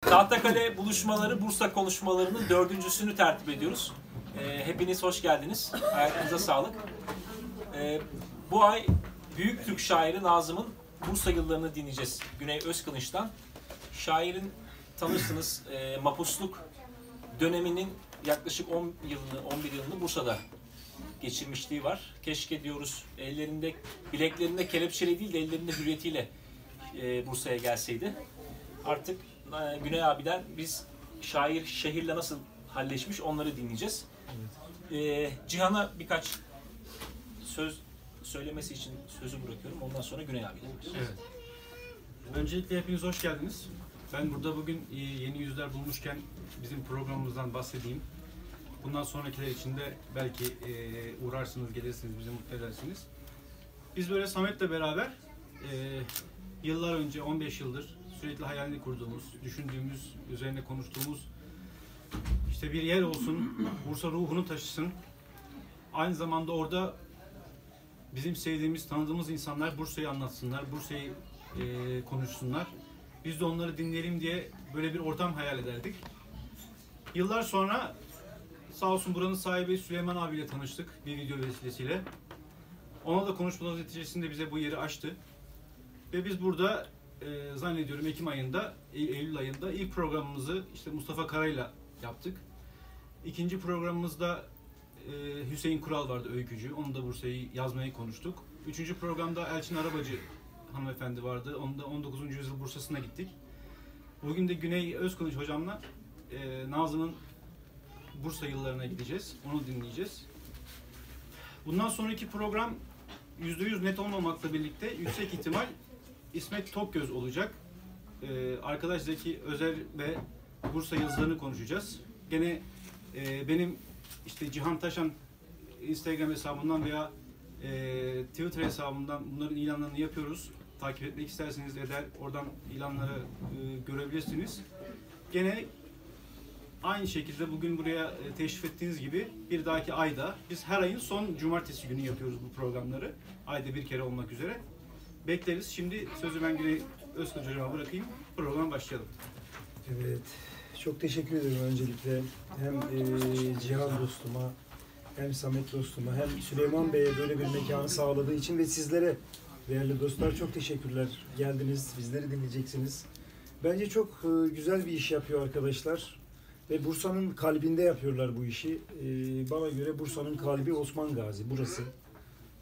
Tahtakale buluşmaları Bursa konuşmalarının dördüncüsünü tertip ediyoruz. Ee, hepiniz hoş geldiniz. Ayaklarınıza sağlık. Ee, bu ay büyük Türk şairi Nazım'ın Bursa yıllarını dinleyeceğiz. Güney Özkılıç'tan. Şairin tanırsınız e, mapusluk döneminin yaklaşık 10 yılını, 11 yılını Bursa'da geçirmişliği var. Keşke diyoruz ellerinde, bileklerinde kelepçeli değil de ellerinde hürriyetiyle e, Bursa'ya gelseydi. Artık e, Güney abiden biz şair şehirle nasıl halleşmiş onları dinleyeceğiz. E, Cihan'a birkaç söz söylemesi için sözü bırakıyorum. Ondan sonra Güney abiyle. Evet. Öncelikle hepiniz hoş geldiniz. Ben burada bugün e, yeni yüzler bulmuşken bizim programımızdan bahsedeyim. Bundan sonrakiler için de belki e, uğrarsınız, gelirsiniz, bizi mutlu edersiniz. Biz böyle Samet'le beraber e, yıllar önce, 15 yıldır sürekli hayalini kurduğumuz, düşündüğümüz, üzerine konuştuğumuz işte bir yer olsun, Bursa ruhunu taşısın. Aynı zamanda orada bizim sevdiğimiz, tanıdığımız insanlar Bursa'yı anlatsınlar, Bursa'yı e, konuşsunlar. Biz de onları dinleyelim diye böyle bir ortam hayal ederdik. Yıllar sonra sağ olsun buranın sahibi Süleyman abiyle tanıştık bir video vesilesiyle. Ona da konuşmalar neticesinde bize bu yeri açtı. Ve biz burada e, zannediyorum Ekim ayında, E- Eylül ayında ilk programımızı işte Mustafa Kara'yla yaptık. İkinci programımızda e, Hüseyin Kural vardı öykücü. Onu da Bursa'yı yazmayı konuştuk. Üçüncü programda Elçin Arabacı hanımefendi vardı. Onda 19. yüzyıl Bursa'sına gittik. Bugün de Güney Özkılıç hocamla e, Nazım'ın Bursa yıllarına gideceğiz. Onu dinleyeceğiz. Bundan sonraki program %100 net olmamakla birlikte yüksek ihtimal İsmet Tokgöz olacak. E, arkadaş Zeki Özel ve Bursa yazılarını konuşacağız. Gene e, benim işte Cihan Taşan Instagram hesabından veya e, Twitter hesabından bunların ilanlarını yapıyoruz. Takip etmek isterseniz eder, oradan ilanları e, görebilirsiniz. Gene aynı şekilde bugün buraya e, teşrif ettiğiniz gibi bir dahaki ayda biz her ayın son cumartesi günü yapıyoruz bu programları. Ayda bir kere olmak üzere. Bekleriz. Şimdi sözü ben Güney Özkılıç hocama bırakayım. Program başlayalım. Evet. Çok teşekkür ederim öncelikle hem e, Cihan dostuma hem Samet dostuma hem Süleyman Bey'e böyle bir mekanı sağladığı için ve sizlere değerli dostlar çok teşekkürler. Geldiniz, bizleri dinleyeceksiniz. Bence çok e, güzel bir iş yapıyor arkadaşlar. Ve Bursa'nın kalbinde yapıyorlar bu işi. E, bana göre Bursa'nın kalbi Osman Gazi, burası.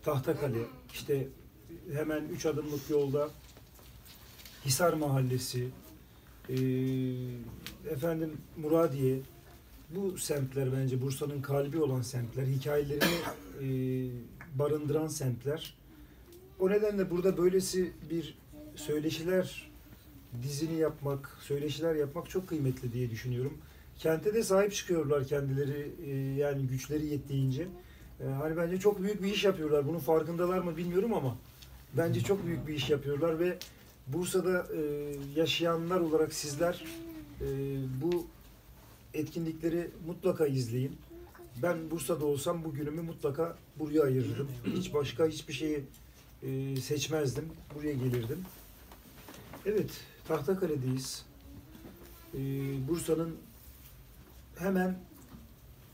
Tahtakale, işte hemen 3 adımlık yolda Hisar Mahallesi, e, efendim Muradiye, bu semtler bence Bursa'nın kalbi olan semtler, hikayelerini e, barındıran semtler. O nedenle burada böylesi bir söyleşiler dizini yapmak, söyleşiler yapmak çok kıymetli diye düşünüyorum. Kente de sahip çıkıyorlar kendileri e, yani güçleri yettiğince. E, hani bence çok büyük bir iş yapıyorlar. Bunun farkındalar mı bilmiyorum ama bence çok büyük bir iş yapıyorlar ve Bursa'da e, yaşayanlar olarak sizler e, bu etkinlikleri mutlaka izleyin. Ben Bursa'da olsam bu günümü mutlaka buraya ayırırdım. Hiç başka hiçbir şeyi e, seçmezdim. Buraya gelirdim. Evet, Tahtakale'deyiz. E, Bursa'nın hemen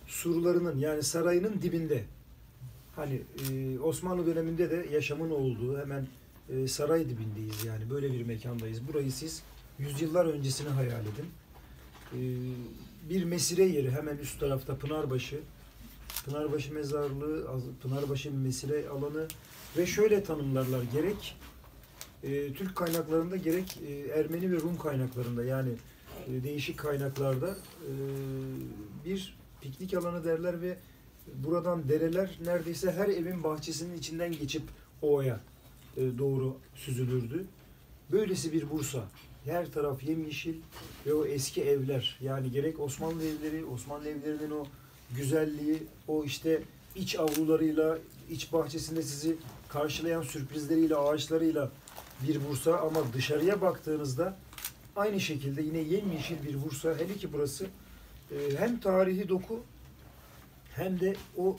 surlarının yani sarayının dibinde. Hani e, Osmanlı döneminde de yaşamın olduğu hemen e, saray dibindeyiz yani böyle bir mekandayız. Burayı siz yüzyıllar öncesini hayal edin. E, bir mesire yeri hemen üst tarafta Pınarbaşı. Pınarbaşı mezarlığı, Pınarbaşı mesire alanı ve şöyle tanımlarlar gerek e, Türk kaynaklarında gerek e, Ermeni ve Rum kaynaklarında yani e, değişik kaynaklarda e, bir piknik alanı derler ve buradan dereler neredeyse her evin bahçesinin içinden geçip ovaya e, doğru süzülürdü. Böylesi bir Bursa. Her taraf yemyeşil ve o eski evler yani gerek Osmanlı evleri, Osmanlı evlerinin o güzelliği, o işte iç avlularıyla, iç bahçesinde sizi karşılayan sürprizleriyle, ağaçlarıyla bir Bursa ama dışarıya baktığınızda aynı şekilde yine yemyeşil bir Bursa. Hele ki burası e, hem tarihi doku hem de o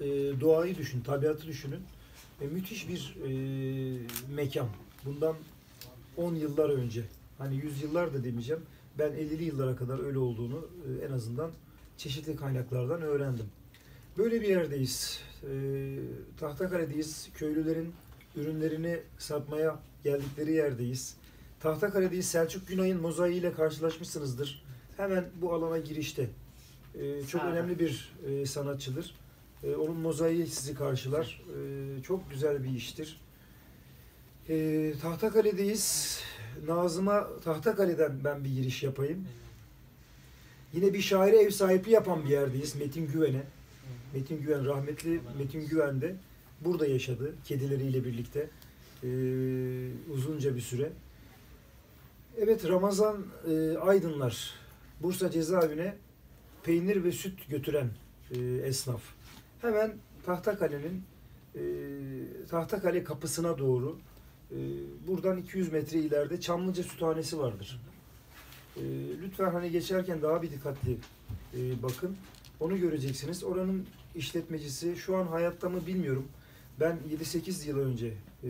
e, doğayı düşün, tabiatı düşünün. E, müthiş bir e, mekan. Bundan 10 yıllar önce, hani 100 yıllar da demeyeceğim, Ben 50'li yıllara kadar öyle olduğunu e, en azından çeşitli kaynaklardan öğrendim. Böyle bir yerdeyiz. E, Tahtakale'deyiz. Köylülerin ürünlerini satmaya geldikleri yerdeyiz. Tahtakale'deyiz. Selçuk Günay'ın mozaiği ile karşılaşmışsınızdır. Hemen bu alana girişte. E, çok önemli bir e, sanatçıdır. E, onun mozaiği sizi karşılar. E, çok güzel bir iştir. E, Tahtakale'deyiz. Nazım'a Tahtakale'den ben bir giriş yapayım. Yine bir şaire ev sahipliği yapan bir yerdeyiz. Metin Güven'e. Metin Güven, rahmetli Metin Güven de burada yaşadı. Kedileriyle birlikte. e, uzunca bir süre. Evet Ramazan e, Aydınlar. Bursa cezaevine peynir ve süt götüren e, esnaf. Hemen Tahtakale'nin e, Tahtakale kapısına doğru e, buradan 200 metre ileride Çamlıca Süthanesi vardır. E, lütfen hani geçerken daha bir dikkatli e, bakın. Onu göreceksiniz. Oranın işletmecisi şu an hayatta mı bilmiyorum. Ben 7-8 yıl önce e,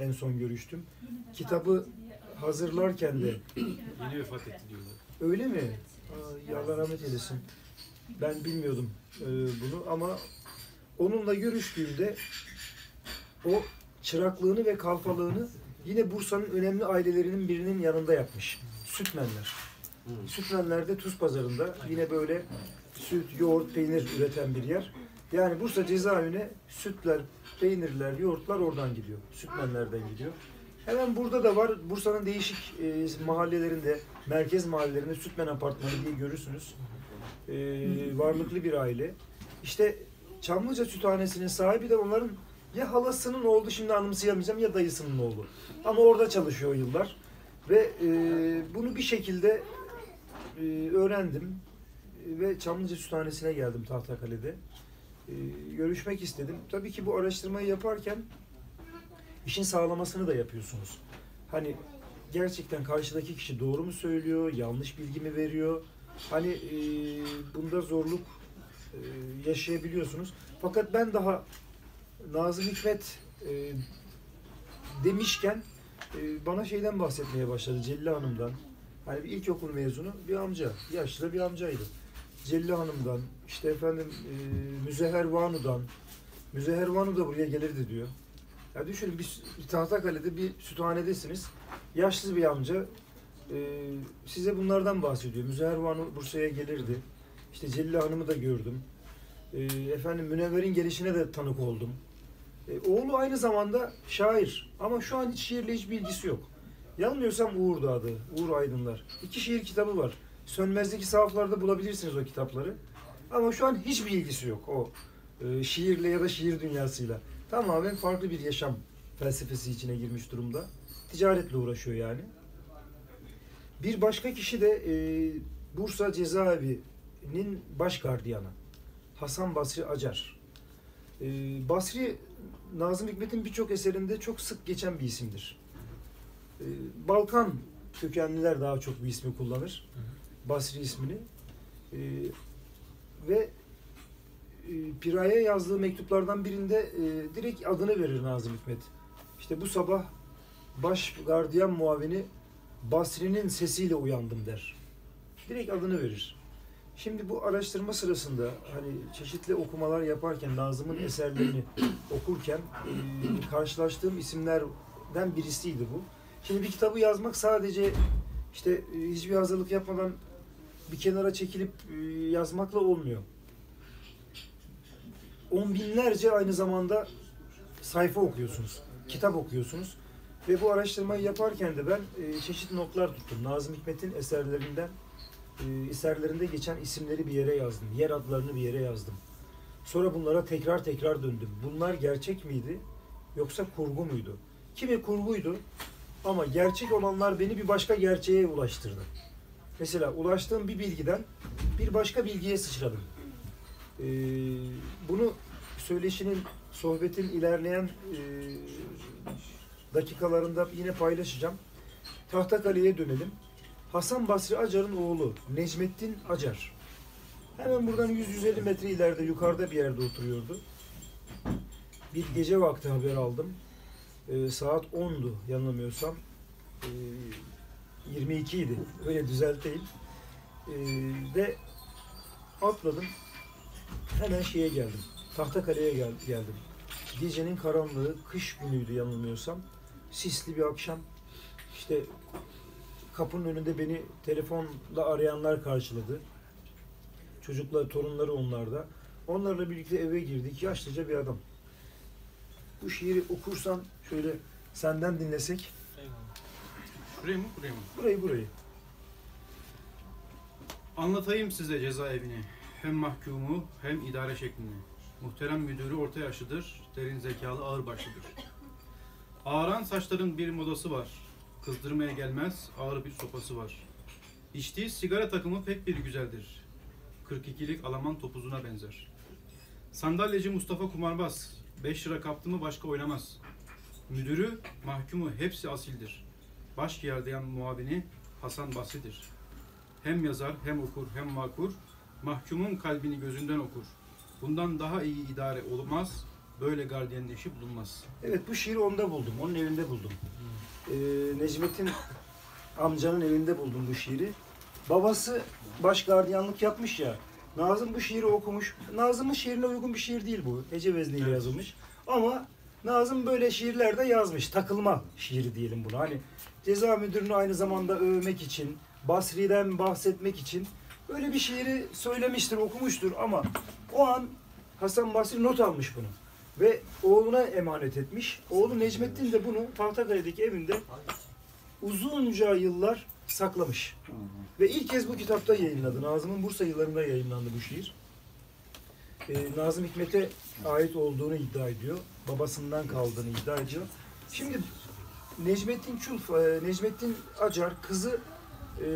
en son görüştüm. Kitabı hazırlarken de Yeni vefat etti diyorlar. öyle mi? Aa, ya Allah rahmet eylesin. Ben bilmiyordum e, bunu ama onunla görüştüğümde o çıraklığını ve kalfalığını yine Bursa'nın önemli ailelerinin birinin yanında yapmış. Sütmenler. Sütmenler de Tuz Pazarı'nda yine böyle süt, yoğurt, peynir üreten bir yer. Yani Bursa cezaevine sütler, peynirler, yoğurtlar oradan gidiyor. Sütmenlerden gidiyor. Hemen burada da var. Bursa'nın değişik e, mahallelerinde, merkez mahallelerinde Sütmen Apartmanı diye görürsünüz. E, varlıklı bir aile. İşte Çamlıca Süthanesi'nin sahibi de onların ya halasının oğlu şimdi anımsayamayacağım ya dayısının oğlu. Ama orada çalışıyor yıllar. Ve e, bunu bir şekilde e, öğrendim. Ve Çamlıca Süthanesi'ne geldim Tahtakale'de. E, görüşmek istedim. Tabii ki bu araştırmayı yaparken işin sağlamasını da yapıyorsunuz. Hani gerçekten karşıdaki kişi doğru mu söylüyor, yanlış bilgi mi veriyor? Hani e, bunda zorluk e, yaşayabiliyorsunuz. Fakat ben daha Nazım Hikmet e, demişken e, bana şeyden bahsetmeye başladı Celil Hanım'dan. Hani bir ilkokul mezunu bir amca, yaşlı bir amcaydı. Celil Hanım'dan, işte efendim e, Müzeher Vanu'dan, Müzeher Vanu da buraya gelirdi diyor. Ya düşünün bir, bir Tahtakale'de bir süthanedesiniz. Yaşlı bir amca e, size bunlardan bahsediyor. Müzeher Vanu Bursa'ya gelirdi. İşte Celil Hanım'ı da gördüm. E, efendim Münevver'in gelişine de tanık oldum. E, oğlu aynı zamanda şair ama şu an hiç şiirle hiç bilgisi yok. Yanılmıyorsam Uğur'du adı. Uğur Aydınlar. İki şiir kitabı var. Sönmez'deki sahaflarda bulabilirsiniz o kitapları. Ama şu an hiçbir ilgisi yok o e, şiirle ya da şiir dünyasıyla. Tamamen farklı bir yaşam felsefesi içine girmiş durumda. Ticaretle uğraşıyor yani. Bir başka kişi de e, Bursa cezaevinin baş gardiyanı. Hasan Basri Acar. E, Basri Nazım Hikmet'in birçok eserinde çok sık geçen bir isimdir. E, Balkan kökenliler daha çok bu ismi kullanır. Basri ismini. E, ve e, Piray'a yazdığı mektuplardan birinde e, direkt adını verir Nazım Hikmet. İşte bu sabah baş gardiyan muavini Basri'nin sesiyle uyandım der. Direkt adını verir. Şimdi bu araştırma sırasında hani çeşitli okumalar yaparken Nazım'ın eserlerini okurken e, karşılaştığım isimlerden birisiydi bu. Şimdi bir kitabı yazmak sadece işte e, hiçbir hazırlık yapmadan bir kenara çekilip e, yazmakla olmuyor. On binlerce aynı zamanda sayfa okuyorsunuz, kitap okuyorsunuz. Ve bu araştırmayı yaparken de ben e, çeşitli notlar tuttum. Nazım Hikmet'in eserlerinden, e, eserlerinde geçen isimleri bir yere yazdım. Yer adlarını bir yere yazdım. Sonra bunlara tekrar tekrar döndüm. Bunlar gerçek miydi yoksa kurgu muydu? Kimi kurguydu ama gerçek olanlar beni bir başka gerçeğe ulaştırdı. Mesela ulaştığım bir bilgiden bir başka bilgiye sıçradım. Ee, bunu söyleşinin, sohbetin ilerleyen e, dakikalarında yine paylaşacağım. Tahtakale'ye dönelim. Hasan Basri Acar'ın oğlu Necmettin Acar. Hemen buradan 100-150 metre ileride yukarıda bir yerde oturuyordu. Bir gece vakti haber aldım. Ee, saat 10'du yanılmıyorsam. Ee, 22 idi. Öyle düzelteyim. Ee, ve atladım. Hemen şeye geldim. Tahtakale'ye gel, geldim. Gecenin karanlığı, kış günüydü yanılmıyorsam. Sisli bir akşam. İşte kapının önünde beni telefonla arayanlar karşıladı. Çocuklar, torunları onlarda. Onlarla birlikte eve girdik. Yaşlıca bir adam. Bu şiiri okursan şöyle senden dinlesek. Şuraya mı buraya mı? Burayı burayı. Anlatayım size cezaevini. Hem mahkumu hem idare şeklini. Muhterem müdürü orta yaşlıdır, derin zekalı ağırbaşlıdır. Ağaran saçların bir modası var. Kızdırmaya gelmez, ağır bir sopası var. İçtiği sigara takımı pek bir güzeldir. 42'lik Alaman topuzuna benzer. Sandalyeci Mustafa kumarbaz. 5 lira kaptı mı başka oynamaz. Müdürü, mahkumu hepsi asildir. Baş gardiyan muavini Hasan Basri'dir. Hem yazar hem okur hem makur, mahkumun kalbini gözünden okur. Bundan daha iyi idare olmaz, böyle gardiyanın eşi bulunmaz. Evet bu şiiri onda buldum. Onun evinde buldum. Ee, Necmet'in amcanın evinde buldum bu şiiri. Babası baş gardiyanlık yapmış ya. Nazım bu şiiri okumuş. Nazım'ın şiirine uygun bir şiir değil bu. Hece vezniyle Evet. yazılmış. Ama Nazım böyle şiirler de yazmış. Takılma şiiri diyelim buna. Hani ceza müdürünü aynı zamanda övmek için, Basri'den bahsetmek için böyle bir şiiri söylemiştir, okumuştur ama o an Hasan Basri not almış bunu ve oğluna emanet etmiş. Oğlu Necmettin de bunu Tahtakale'deki evinde uzunca yıllar saklamış. Ve ilk kez bu kitapta yayınladı. Nazım'ın Bursa yıllarında yayınlandı bu şiir. Ee, Nazım Hikmet'e ait olduğunu iddia ediyor. Babasından kaldığını iddia ediyor. Şimdi Necmettin Çulf, e, Necmettin Acar kızı e,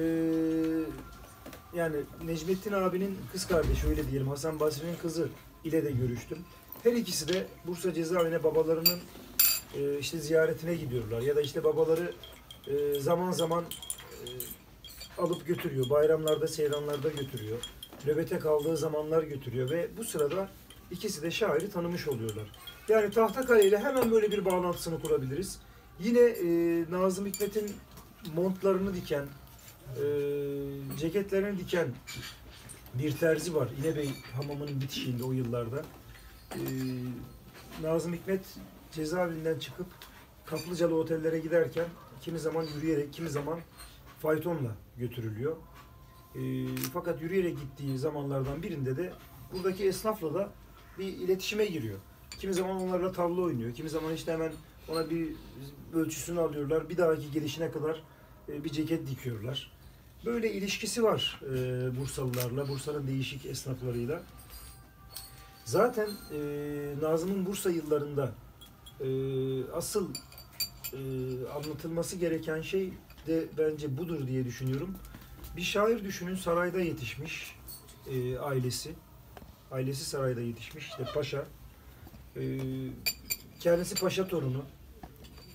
yani Necmettin abinin kız kardeşi öyle diyelim Hasan Basri'nin kızı ile de görüştüm. Her ikisi de Bursa cezaevine babalarının e, işte ziyaretine gidiyorlar ya da işte babaları e, zaman zaman e, alıp götürüyor. Bayramlarda, seyranlarda götürüyor. Nöbete kaldığı zamanlar götürüyor ve bu sırada ikisi de şairi tanımış oluyorlar. Yani Tahtakale ile hemen böyle bir bağlantısını kurabiliriz. Yine e, Nazım Hikmet'in montlarını diken, e, ceketlerini diken bir terzi var. İnebey hamamının bitişiğinde o yıllarda. E, Nazım Hikmet cezaevinden çıkıp kaplıcalı otellere giderken kimi zaman yürüyerek, kimi zaman faytonla götürülüyor. E, fakat yürüyerek gittiği zamanlardan birinde de buradaki esnafla da bir iletişime giriyor. Kimi zaman onlarla tavla oynuyor. Kimi zaman işte hemen ona bir ölçüsünü alıyorlar. Bir dahaki gelişine kadar e, bir ceket dikiyorlar. Böyle ilişkisi var e, Bursalılarla, Bursa'nın değişik esnaflarıyla. Zaten e, Nazım'ın Bursa yıllarında e, asıl e, anlatılması gereken şey de bence budur diye düşünüyorum. Bir şair düşünün sarayda yetişmiş e, ailesi. Ailesi sarayda yetişmiş işte paşa. E, kendisi paşa torunu.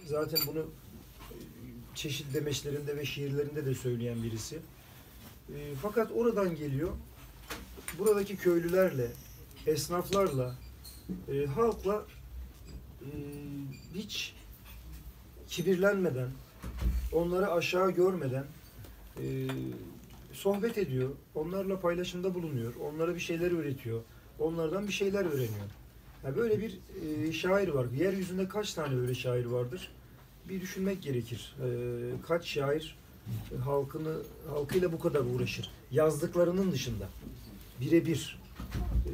Zaten bunu e, çeşitli demeçlerinde ve şiirlerinde de söyleyen birisi. E, fakat oradan geliyor. Buradaki köylülerle, esnaflarla, e, halkla e, hiç kibirlenmeden, onları aşağı görmeden e, sohbet ediyor. Onlarla paylaşımda bulunuyor. Onlara bir şeyler öğretiyor. Onlardan bir şeyler öğreniyor. Yani böyle bir e, şair var. Yeryüzünde kaç tane öyle şair vardır? Bir düşünmek gerekir. E, kaç şair e, halkını halkıyla bu kadar uğraşır? Yazdıklarının dışında. Birebir. E,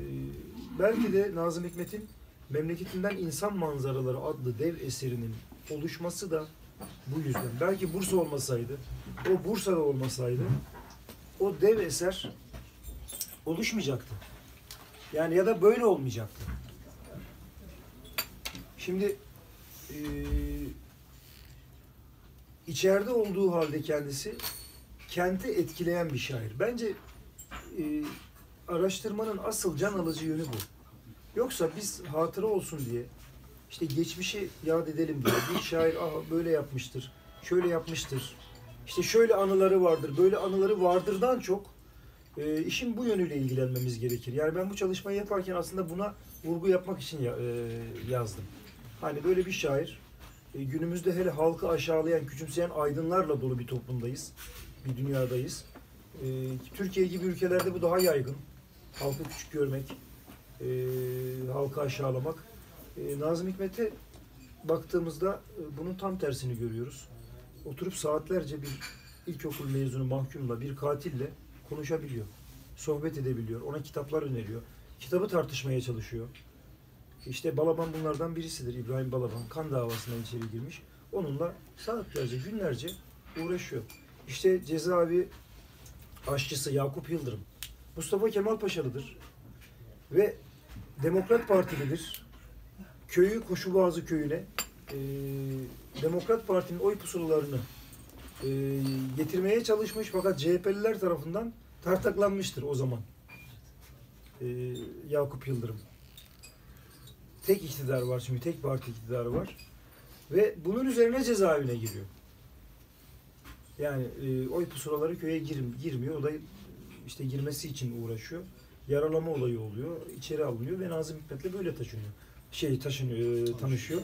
belki de Nazım Hikmet'in Memleketinden İnsan Manzaraları adlı dev eserinin oluşması da bu yüzden. Belki Bursa olmasaydı, o Bursa'da olmasaydı o dev eser oluşmayacaktı. Yani ya da böyle olmayacaktı. Şimdi eee içeride olduğu halde kendisi kenti etkileyen bir şair. Bence eee, araştırmanın asıl can alıcı yönü bu. Yoksa biz hatıra olsun diye işte geçmişi yad edelim diye bir şair ah böyle yapmıştır, şöyle yapmıştır. İşte şöyle anıları vardır, böyle anıları vardırdan çok e, işin bu yönüyle ilgilenmemiz gerekir. Yani ben bu çalışmayı yaparken aslında buna vurgu yapmak için ya- e, yazdım. Hani böyle bir şair e, günümüzde hele halkı aşağılayan, küçümseyen aydınlarla dolu bir toplumdayız. Bir dünyadayız. E, Türkiye gibi ülkelerde bu daha yaygın. Halkı küçük görmek, e, halkı aşağılamak. E, Nazım Hikmet'e baktığımızda e, bunun tam tersini görüyoruz. Oturup saatlerce bir ilkokul mezunu mahkumla, bir katille konuşabiliyor. Sohbet edebiliyor. Ona kitaplar öneriyor. Kitabı tartışmaya çalışıyor. İşte Balaban bunlardan birisidir. İbrahim Balaban kan davasından içeri girmiş. Onunla saatlerce, günlerce uğraşıyor. İşte cezaevi aşçısı Yakup Yıldırım. Mustafa Kemal Paşalıdır. Ve Demokrat Partilidir. Köyü Koşuboğazı köyüne e, Demokrat Parti'nin oy pusulalarını e, getirmeye çalışmış fakat CHP'liler tarafından tartaklanmıştır o zaman. E, Yakup Yıldırım. Tek iktidar var çünkü tek parti iktidarı var. Ve bunun üzerine cezaevine giriyor. Yani e, oy pusulaları köye gir, girmiyor. O da işte girmesi için uğraşıyor. Yaralama olayı oluyor. içeri alınıyor ve Nazım Hikmet'le böyle taşınıyor. Şey taşınıyor, e, tanışıyor.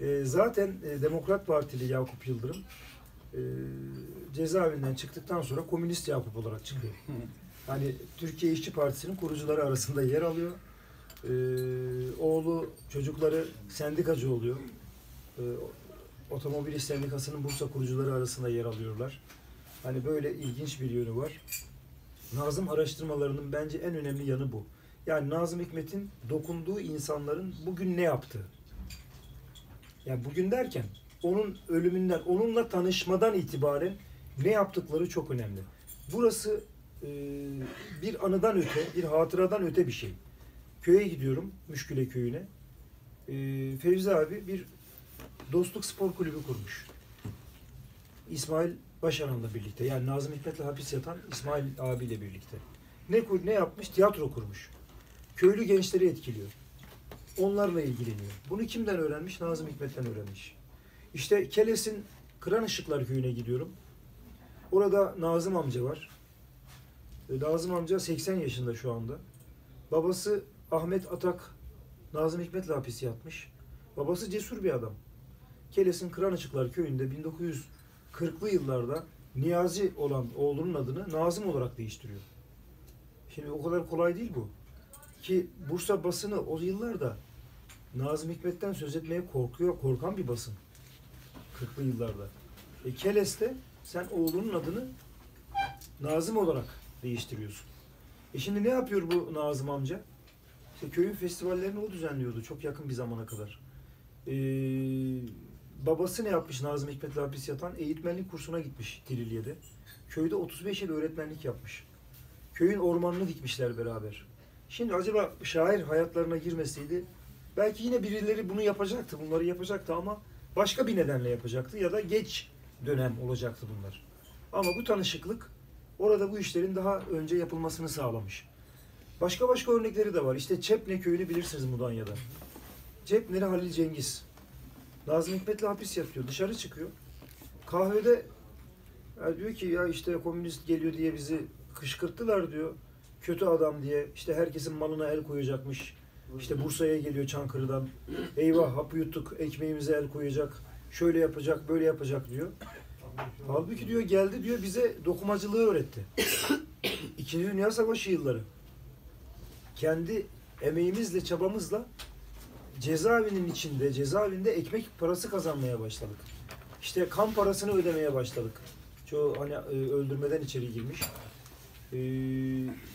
E, zaten e, Demokrat Partili Yakup Yıldırım e, cezaevinden çıktıktan sonra Komünist Yakup olarak çıkıyor. Hani Türkiye İşçi Partisi'nin kurucuları arasında yer alıyor. E, oğlu, çocukları sendikacı oluyor. E, Otomobil İş Sendikası'nın Bursa kurucuları arasında yer alıyorlar. Hani böyle ilginç bir yönü var. Nazım araştırmalarının bence en önemli yanı bu. Yani Nazım Hikmet'in dokunduğu insanların bugün ne yaptığı. Yani bugün derken onun ölümünden, onunla tanışmadan itibaren ne yaptıkları çok önemli. Burası e, bir anıdan öte, bir hatıradan öte bir şey. Köye gidiyorum, Müşküle köyüne. E, Fevzi abi bir dostluk spor kulübü kurmuş. İsmail Başaran'la birlikte. Yani Nazım Hikmet'le hapis yatan İsmail abiyle birlikte. Ne ne yapmış? Tiyatro kurmuş. Köylü gençleri etkiliyor. Onlarla ilgileniyor. Bunu kimden öğrenmiş? Nazım Hikmet'ten öğrenmiş. İşte Keles'in Kıran Işıklar köyüne gidiyorum. Orada Nazım amca var. E, Nazım amca 80 yaşında şu anda. Babası Ahmet Atak Nazım Hikmet'le hapis yatmış. Babası cesur bir adam. Keles'in Kıran Işıklar köyünde 1940'lı yıllarda Niyazi olan oğlunun adını Nazım olarak değiştiriyor. Şimdi o kadar kolay değil bu. Ki Bursa basını o yıllarda Nazım Hikmet'ten söz etmeye korkuyor, korkan bir basın. 40'lı yıllarda. E Keles'te sen oğlunun adını Nazım olarak değiştiriyorsun. E şimdi ne yapıyor bu Nazım amca? İşte köyün festivallerini o düzenliyordu çok yakın bir zamana kadar. Ee, babası ne yapmış Nazım Hikmet'le hapis yatan? Eğitmenlik kursuna gitmiş Tirilye'de. Köyde 35 yıl öğretmenlik yapmış. Köyün ormanını dikmişler beraber. Şimdi acaba şair hayatlarına girmeseydi belki yine birileri bunu yapacaktı, bunları yapacaktı ama başka bir nedenle yapacaktı ya da geç dönem olacaktı bunlar. Ama bu tanışıklık orada bu işlerin daha önce yapılmasını sağlamış. Başka başka örnekleri de var. İşte Çepne köyünü bilirsiniz Mudanya'da. Çepneli Halil Cengiz. Nazım Hikmet'le hapis yatıyor. Dışarı çıkıyor. Kahvede ya diyor ki ya işte komünist geliyor diye bizi kışkırttılar diyor. Kötü adam diye. İşte herkesin malına el koyacakmış. İşte Bursa'ya geliyor Çankırı'dan. Eyvah hapı yuttuk, ekmeğimize el koyacak. Şöyle yapacak, böyle yapacak diyor. Halbuki diyor geldi diyor bize dokumacılığı öğretti. İkinci Dünya Savaşı yılları. Kendi emeğimizle, çabamızla cezaevinin içinde, cezaevinde ekmek parası kazanmaya başladık. İşte kan parasını ödemeye başladık. Çoğu hani e, öldürmeden içeri girmiş. Ee,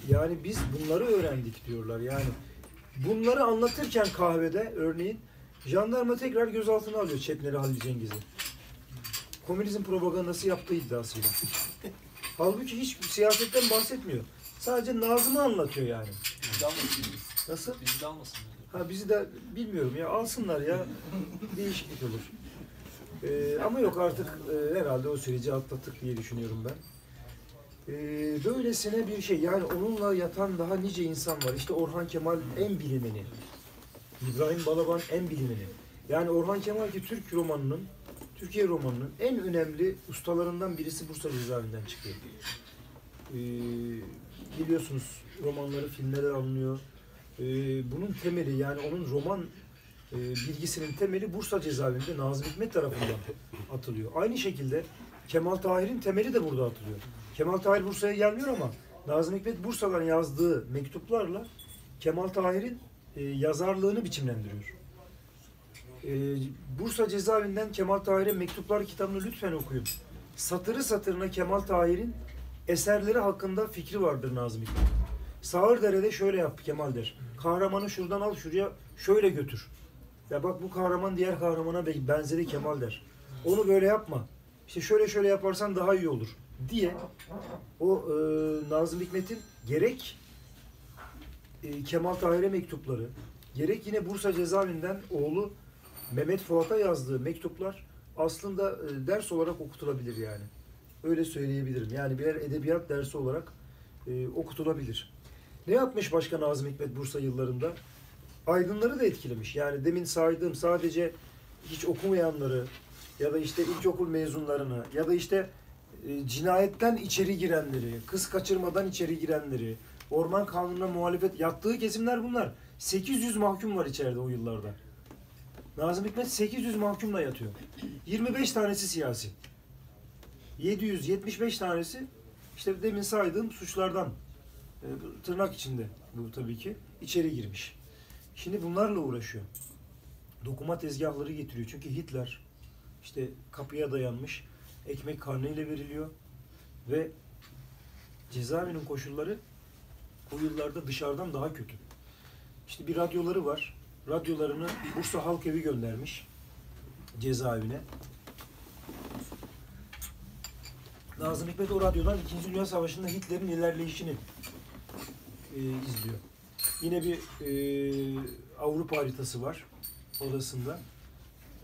yani biz bunları öğrendik diyorlar. Yani bunları anlatırken kahvede örneğin jandarma tekrar gözaltına alıyor Çepneli Halil Cengiz'i. Komünizm propagandası yaptığı iddiasıyla. Halbuki hiç siyasetten bahsetmiyor. Sadece Nazım'ı anlatıyor yani. Bizi de almasın. Nasıl? Bizi de almasın. Ha bizi de bilmiyorum ya alsınlar ya değişiklik olur. Ee, ama yok artık e, herhalde o süreci atlattık diye düşünüyorum ben. Ee, böylesine bir şey yani onunla yatan daha nice insan var. İşte Orhan Kemal en bilineni. İbrahim Balaban en bilineni. Yani Orhan Kemal ki Türk romanının, Türkiye romanının en önemli ustalarından birisi Bursa cezaevinden çıkıyor. Ee, biliyorsunuz romanları filmlere alınıyor. Ee, bunun temeli yani onun roman e, bilgisinin temeli Bursa cezaevinde Nazım Hikmet tarafından atılıyor. Aynı şekilde Kemal Tahir'in temeli de burada atılıyor. Kemal Tahir Bursa'ya gelmiyor ama Nazım Hikmet Bursa'dan yazdığı mektuplarla Kemal Tahir'in e, yazarlığını biçimlendiriyor. E, Bursa cezaevinden Kemal Tahir'e mektuplar kitabını lütfen okuyun. Satırı satırına Kemal Tahir'in eserleri hakkında fikri vardır Nazım Hikmet. Sağırdere'de şöyle yap Kemal der. Kahramanı şuradan al şuraya şöyle götür. Ya bak bu kahraman diğer kahramana be- benzeri Kemal der. Onu böyle yapma. İşte şöyle şöyle yaparsan daha iyi olur diye o e, Nazım Hikmet'in gerek e, Kemal Tahir'e mektupları gerek yine Bursa cezaevinden oğlu Mehmet Fuat'a yazdığı mektuplar aslında e, ders olarak okutulabilir yani. Öyle söyleyebilirim. Yani birer edebiyat dersi olarak e, okutulabilir. Ne yapmış başka Nazım Hikmet Bursa yıllarında? Aydınları da etkilemiş. Yani demin saydığım sadece hiç okumayanları ya da işte ilkokul mezunlarını ya da işte e, cinayetten içeri girenleri, kız kaçırmadan içeri girenleri, orman kanununa muhalefet yattığı kesimler bunlar. 800 mahkum var içeride o yıllarda. Nazım Hikmet 800 mahkumla yatıyor. 25 tanesi siyasi. 775 tanesi işte demin saydığım suçlardan tırnak içinde bu tabii ki içeri girmiş. Şimdi bunlarla uğraşıyor. Dokuma tezgahları getiriyor. Çünkü Hitler işte kapıya dayanmış. Ekmek karneyle veriliyor. Ve cezaevinin koşulları o yıllarda dışarıdan daha kötü. İşte bir radyoları var. Radyolarını Bursa Halk Evi göndermiş cezaevine. Nazım Hikmet o radyodan İkinci Dünya Savaşı'nda Hitler'in ilerleyişini e, izliyor. Yine bir e, Avrupa haritası var odasında.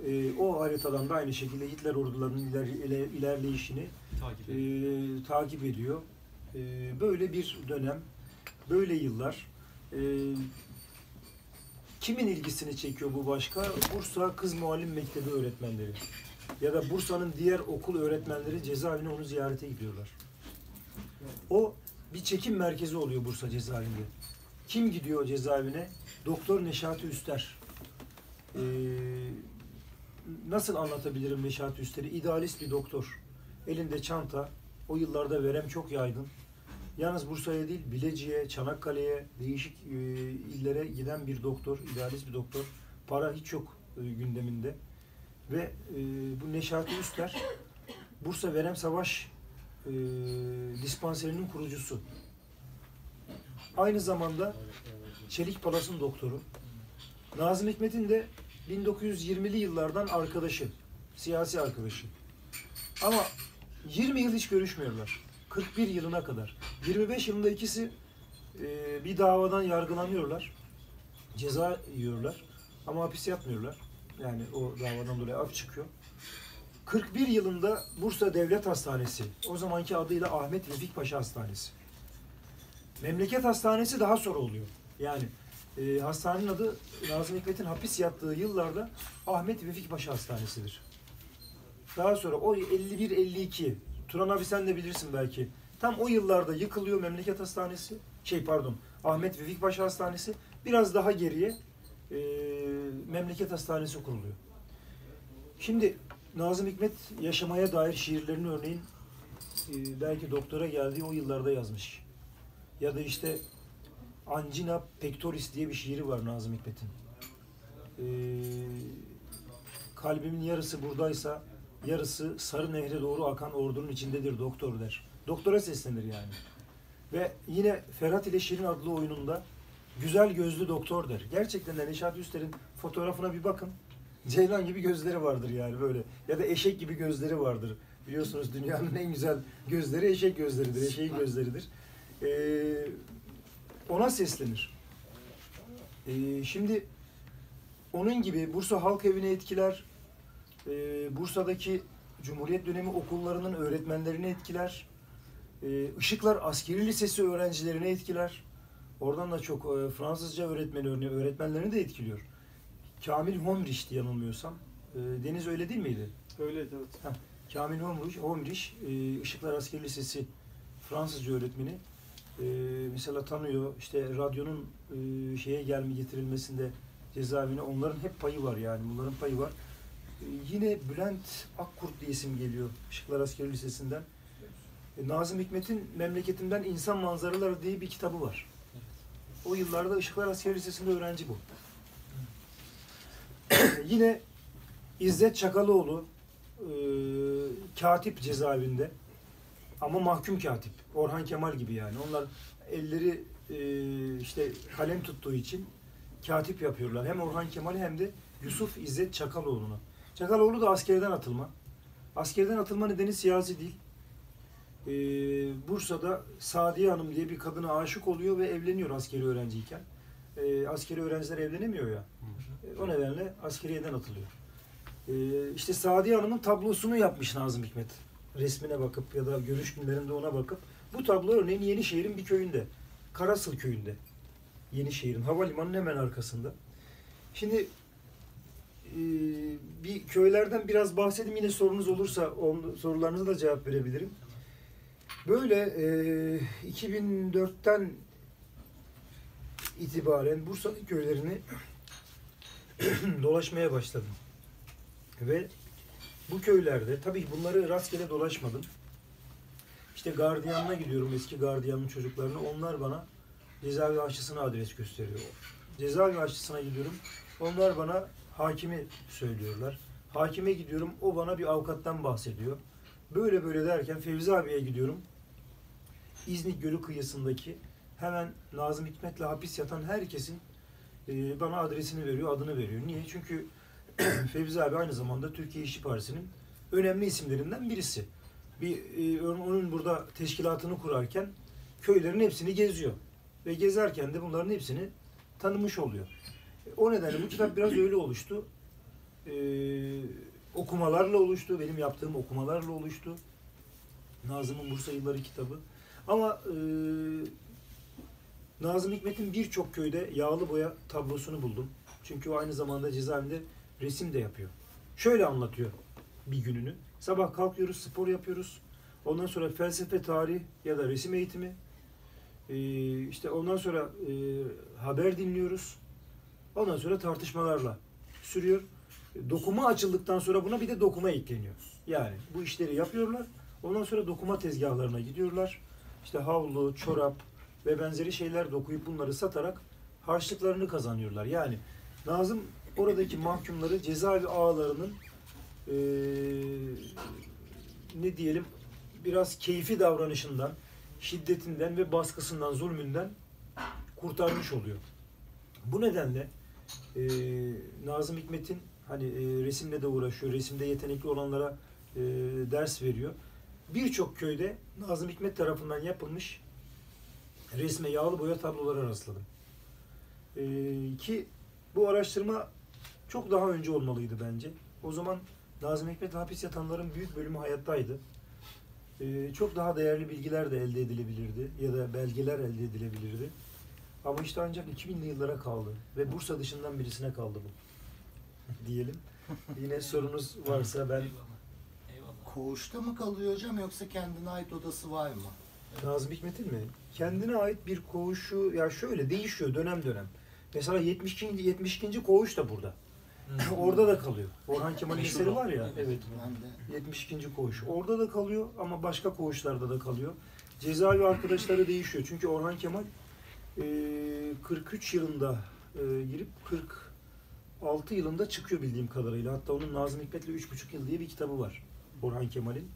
E, o haritadan da aynı şekilde Hitler ordularının iler, iler- ilerleyişini Takip e, takip ediyor. E, böyle bir dönem, böyle yıllar. E, kimin ilgisini çekiyor bu başka? Bursa Kız Muallim Mektebi öğretmenleri. Ya da Bursa'nın diğer okul öğretmenleri cezaevine onu ziyarete gidiyorlar. O bir çekim merkezi oluyor Bursa cezaevinde. Kim gidiyor cezaevine? Doktor Neşati Üster. Ee, nasıl anlatabilirim Neşati Üster'i? İdealist bir doktor. Elinde çanta. O yıllarda verem çok yaygın. Yalnız Bursa'ya değil, Bilecik'e, Çanakkale'ye, değişik e, illere giden bir doktor, idealist bir doktor. Para hiç yok e, gündeminde. Ve e, bu Neşati Üster, Bursa Verem Savaş e, dispanserinin kurucusu. Aynı zamanda Çelik Palas'ın doktoru. Nazım Hikmet'in de 1920'li yıllardan arkadaşı, siyasi arkadaşı. Ama 20 yıl hiç görüşmüyorlar. 41 yılına kadar. 25 yılında ikisi e, bir davadan yargılanıyorlar. Ceza yiyorlar. Ama hapis yatmıyorlar. Yani o davadan dolayı af çıkıyor. 41 yılında Bursa Devlet Hastanesi, o zamanki adıyla Ahmet Vefik Paşa Hastanesi. Memleket Hastanesi daha sonra oluyor. Yani e, hastanenin adı Nazım Hikmet'in hapis yattığı yıllarda Ahmet Vefik Paşa Hastanesi'dir. Daha sonra o 51-52, Turan abi sen de bilirsin belki. Tam o yıllarda yıkılıyor Memleket Hastanesi. Şey pardon, Ahmet Vefik Paşa Hastanesi. Biraz daha geriye e, Memleket Hastanesi kuruluyor. Şimdi Nazım Hikmet yaşamaya dair şiirlerini örneğin e, belki doktora geldiği o yıllarda yazmış. Ya da işte Angina Pectoris diye bir şiiri var Nazım Hikmet'in. E, kalbimin yarısı buradaysa yarısı Sarı Nehre doğru akan ordunun içindedir doktor der. Doktora seslenir yani. Ve yine Ferhat ile Şirin adlı oyununda güzel gözlü doktor der. Gerçekten de Neşat Üster'in fotoğrafına bir bakın. Ceylan gibi gözleri vardır yani böyle. Ya da eşek gibi gözleri vardır. Biliyorsunuz dünyanın en güzel gözleri eşek gözleridir. Eşeğin gözleridir. Ee, ona seslenir. Ee, şimdi onun gibi Bursa Halk Evi'ne etkiler. Ee, Bursa'daki Cumhuriyet dönemi okullarının öğretmenlerini etkiler. Ee, Işıklar Askeri Lisesi öğrencilerini etkiler. Oradan da çok e, Fransızca öğretmeni örneği öğretmenlerini de etkiliyor. Kamil Homrich'ti yanılmıyorsam. Ee, Deniz öyle değil miydi? Öyleydi evet. Kamil Homrich, Homrich e, Işıklar Askeri Lisesi Fransızca öğretmeni. E, mesela tanıyor işte radyonun e, şeye gelme getirilmesinde cezaevine. Onların hep payı var yani. Bunların payı var. E, yine Bülent Akkurt diye isim geliyor Işıklar Askeri Lisesi'nden. E, Nazım Hikmet'in Memleketimden İnsan Manzaraları diye bir kitabı var. O yıllarda Işıklar Askeri Lisesi'nde öğrenci bu. Yine İzzet Çakaloğlu e, katip cezaevinde ama mahkum katip. Orhan Kemal gibi yani. Onlar elleri e, işte kalem tuttuğu için katip yapıyorlar. Hem Orhan Kemal hem de Yusuf İzzet Çakaloğlu'nu. Çakaloğlu da askerden atılma. Askerden atılma nedeni siyasi değil. E, Bursa'da Sadiye Hanım diye bir kadına aşık oluyor ve evleniyor askeri öğrenciyken. E, askeri öğrenciler evlenemiyor ya. E, O nedenle askeriyeden atılıyor. E, işte Sadiye Hanım'ın tablosunu yapmış Nazım Hikmet. Resmine bakıp ya da görüş günlerinde ona bakıp. Bu tablo örneğin Yenişehir'in bir köyünde. Karasıl köyünde. Yenişehir'in havalimanının hemen arkasında. Şimdi e, bir köylerden biraz bahsedeyim. Yine sorunuz olursa on, sorularınıza da cevap verebilirim. Böyle e, 2004'ten itibaren Bursa'nın köylerini dolaşmaya başladım. Ve bu köylerde, tabii bunları rastgele dolaşmadım. İşte gardiyanına gidiyorum, eski gardiyanın çocuklarına. Onlar bana cezaevi aşçısına adres gösteriyor. Cezaevi aşçısına gidiyorum. Onlar bana hakimi söylüyorlar. Hakime gidiyorum, o bana bir avukattan bahsediyor. Böyle böyle derken Fevzi abiye gidiyorum. İznik Gölü kıyısındaki hemen Nazım Hikmet'le hapis yatan herkesin e, bana adresini veriyor, adını veriyor. Niye? Çünkü Fevzi abi aynı zamanda Türkiye İşçi Partisi'nin önemli isimlerinden birisi. Bir e, onun burada teşkilatını kurarken köylerin hepsini geziyor. Ve gezerken de bunların hepsini tanımış oluyor. O nedenle bu kitap biraz öyle oluştu. E, okumalarla oluştu. Benim yaptığım okumalarla oluştu. Nazım'ın Bursa Yılları kitabı. Ama e, Nazım Hikmet'in birçok köyde yağlı boya tablosunu buldum. Çünkü o aynı zamanda cezaevinde resim de yapıyor. Şöyle anlatıyor bir gününü. Sabah kalkıyoruz, spor yapıyoruz. Ondan sonra felsefe, tarih ya da resim eğitimi. Ee, işte ondan sonra e, haber dinliyoruz. Ondan sonra tartışmalarla sürüyor. Dokuma açıldıktan sonra buna bir de dokuma ekleniyor. Yani bu işleri yapıyorlar. Ondan sonra dokuma tezgahlarına gidiyorlar. İşte havlu, çorap ve benzeri şeyler dokuyup bunları satarak harçlıklarını kazanıyorlar. Yani Nazım oradaki mahkumları cezaevi ağalarının eee, ne diyelim biraz keyfi davranışından, şiddetinden ve baskısından, zulmünden kurtarmış oluyor. Bu nedenle eee, Nazım Hikmet'in hani eee, resimle de uğraşıyor, resimde yetenekli olanlara eee, ders veriyor. Birçok köyde Nazım Hikmet tarafından yapılmış resme yağlı boya tablolara rastladım. Eee, ki bu araştırma çok daha önce olmalıydı bence. O zaman Nazım Hikmet hapis yatanların büyük bölümü hayattaydı. Ee, çok daha değerli bilgiler de elde edilebilirdi ya da belgeler elde edilebilirdi. Ama işte ancak 2000'li yıllara kaldı ve Bursa dışından birisine kaldı bu. Diyelim. Yine sorunuz varsa ben Eyvallah. Koğuşta mı kalıyor hocam yoksa kendine ait odası var mı? Nazım Hikmet'in mi? Kendine ait bir koğuşu ya şöyle değişiyor dönem dönem. Mesela 72. 72. koğuş da burada. Orada da kalıyor. Orhan Kemal'in Meşhur eseri var ya. Evet. Ben de 72. koğuş. Orada da kalıyor ama başka koğuşlarda da kalıyor. Cezaevi arkadaşları değişiyor. Çünkü Orhan Kemal e, 43 yılında e, girip 46 yılında çıkıyor bildiğim kadarıyla. Hatta onun Nazım Hikmet'le 3,5 yıl diye bir kitabı var. Orhan Kemal'in.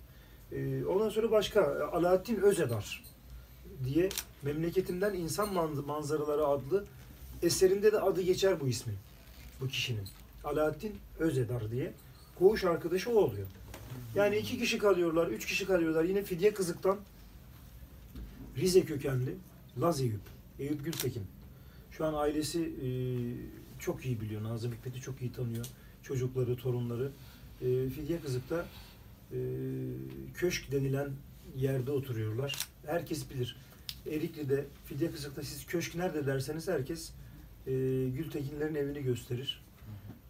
E, ondan sonra başka Alaaddin Özedar diye Memleketimden İnsan Man- Manzaraları adlı eserinde de adı geçer bu ismin. Bu kişinin. Alaaddin Özedar diye. Koğuş arkadaşı o oluyor. Yani iki kişi kalıyorlar, üç kişi kalıyorlar. Yine Fidye Kızık'tan Rize kökenli Laz Eyüp, Eyüp Gültekin. Şu an ailesi e, çok iyi biliyor. Nazım Hikmet'i çok iyi tanıyor. Çocukları, torunları. E, Fidye Kızık'ta e, köşk denilen yerde oturuyorlar. Herkes bilir. Erikli'de, Fidye Kızık'ta siz köşk nerede derseniz herkes e, Gültekinlerin evini gösterir.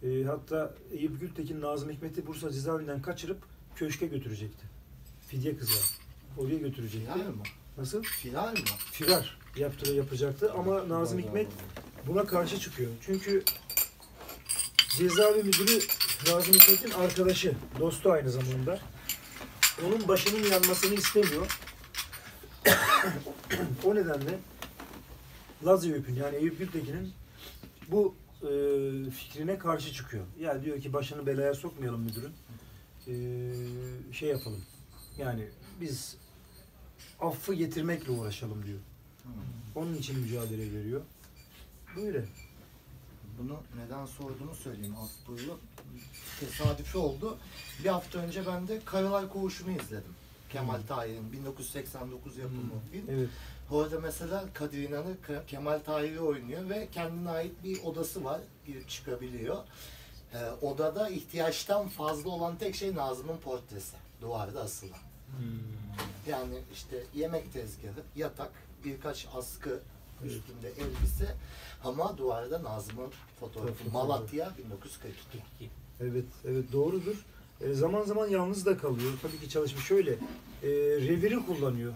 E, hatta Eyüp Gültekin Nazım Hikmet'i Bursa cezaevinden kaçırıp köşke götürecekti. Fidye kıza. Oraya götürecekti. firar mı? Nasıl? Firar mı? Firar yaptırı yapacaktı ama Nazım Hikmet buna karşı çıkıyor. Çünkü cezaevi müdürü Nazım Hikmet'in arkadaşı, dostu aynı zamanda. Onun başının yanmasını istemiyor. o nedenle Laz Eyüp'ün yani Eyüp Gültekin'in bu e, fikrine karşı çıkıyor. Ya diyor ki başını belaya sokmayalım müdürün. E, şey yapalım. Yani biz affı getirmekle uğraşalım diyor. Onun için mücadele veriyor. Böyle. Bunu neden sorduğunu söyleyeyim Aslı'yı. Tesadüfi oldu. Bir hafta önce ben de Karalar Koğuşu'nu izledim. Kemal Tahir'in 1989 yapımı film. Evet. Orada mesela Kadir İnanır Ke- Kemal Tahir'i oynuyor ve kendine ait bir odası var. Girip çıkabiliyor. Ee, odada ihtiyaçtan fazla olan tek şey Nazım'ın portresi. Duvarda asılan. Yani işte yemek tezgahı, yatak, birkaç askı üstünde elbise ama duvarda Nazım'ın fotoğrafı. Malatya 1942. Evet, evet doğrudur. E, zaman zaman yalnız da kalıyor. Tabii ki çalışmış. Şöyle, e, reviri kullanıyor.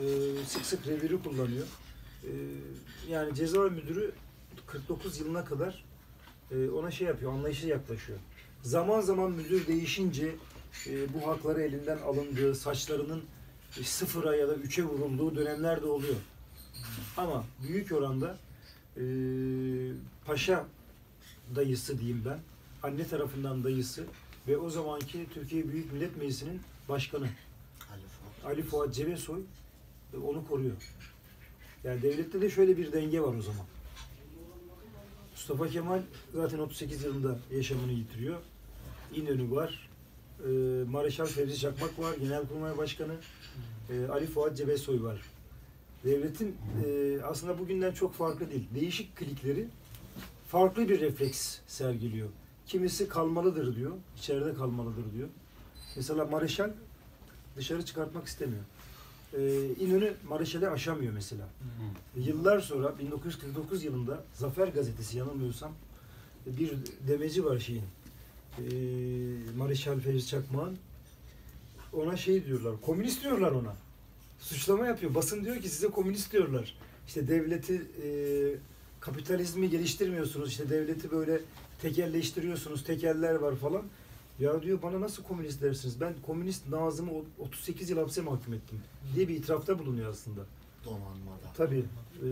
E, sık sık reviri kullanıyor. E, yani cezaevi müdürü 49 yılına kadar e, ona şey yapıyor, anlayışlı yaklaşıyor. Zaman zaman müdür değişince e, bu hakları elinden alındığı, saçlarının sıfıra ya da üçe vurulduğu dönemler de oluyor. Ama büyük oranda e, paşa dayısı diyeyim ben anne tarafından dayısı ve o zamanki Türkiye Büyük Millet Meclisi'nin başkanı Ali Fuat. Ali Fuat Cebesoy e, onu koruyor. Yani devlette de şöyle bir denge var o zaman. Mustafa Kemal zaten 38 yılında yaşamını yitiriyor. İnönü var. E, Mareşal Fevzi Çakmak var. Genelkurmay Başkanı. E, Ali Fuat Cebesoy var. Devletin e, aslında bugünden çok farklı değil. Değişik klikleri farklı bir refleks sergiliyor. Kimisi kalmalıdır diyor. içeride kalmalıdır diyor. Mesela Mareşal dışarı çıkartmak istemiyor. Ee, İnönü Mareşal'i aşamıyor mesela. Yıllar sonra 1949 yılında Zafer Gazetesi yanılmıyorsam bir demeci var şeyin. Ee, Mareşal Fevzi Çakmak'ın ona şey diyorlar. Komünist diyorlar ona. Suçlama yapıyor. Basın diyor ki size komünist diyorlar. İşte devleti e, kapitalizmi geliştirmiyorsunuz. İşte devleti böyle tekelleştiriyorsunuz. Tekeller var falan. Ya diyor bana nasıl komünist dersiniz? Ben komünist Nazım'ı o- 38 yıl hapse mahkum ettim diye bir itirafta bulunuyor aslında. Donanmada. Tabii. Ee,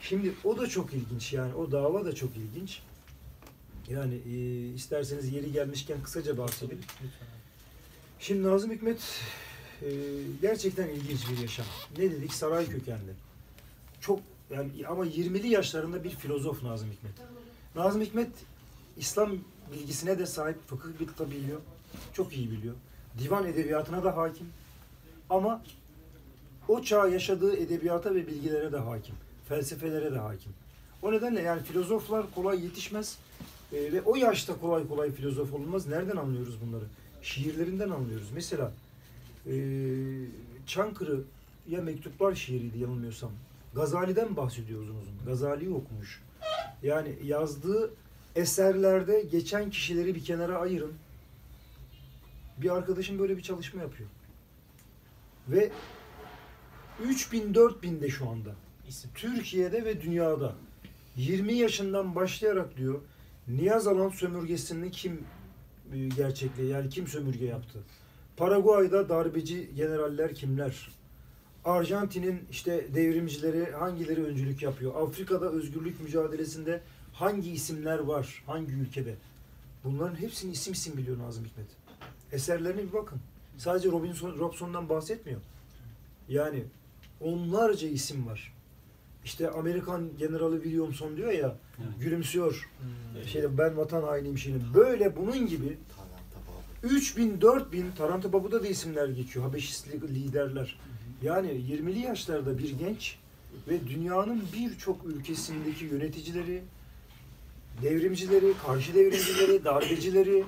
şimdi o da çok ilginç yani. O dava da çok ilginç. Yani e, isterseniz yeri gelmişken kısaca bahsedeyim. Şimdi Nazım Hikmet e, gerçekten ilginç bir yaşam. Ne dedik? Saray kökenli. Çok yani ama 20'li yaşlarında bir filozof Nazım Hikmet. Nazım Hikmet İslam bilgisine de sahip, fıkıh da biliyor. Çok iyi biliyor. Divan edebiyatına da hakim. Ama o çağ yaşadığı edebiyata ve bilgilere de hakim. Felsefelere de hakim. O nedenle yani filozoflar kolay yetişmez. Ee, ve o yaşta kolay kolay filozof olunmaz. Nereden anlıyoruz bunları? Şiirlerinden anlıyoruz. Mesela e, Çankırı ya mektuplar şiiriydi yanılmıyorsam. Gazali'den bahsediyor uzun uzun. Gazali'yi okumuş. Yani yazdığı eserlerde geçen kişileri bir kenara ayırın. Bir arkadaşım böyle bir çalışma yapıyor. Ve 3000 4000 de şu anda. Türkiye'de ve dünyada 20 yaşından başlayarak diyor Niyaz Alan sömürgesini kim e, gerçekle yani kim sömürge yaptı? Paraguay'da darbeci generaller kimler? Arjantin'in işte devrimcileri hangileri öncülük yapıyor? Afrika'da özgürlük mücadelesinde hangi isimler var? Hangi ülkede? Bunların hepsini isim isim biliyor Nazım Hikmet. Eserlerine bir bakın. Sadece Robinson, Robson'dan bahsetmiyor. Yani onlarca isim var. İşte Amerikan Generali Williamson diyor ya, Evet. gülümsüyor. Şeyde ben vatan hainiyim şimdi. Böyle bunun gibi. 3000 4000 Taranta Babu'da da isimler geçiyor. Habeşistli liderler. Yani 20'li yaşlarda bir genç ve dünyanın birçok ülkesindeki yöneticileri, devrimcileri, karşı devrimcileri, darbecileri,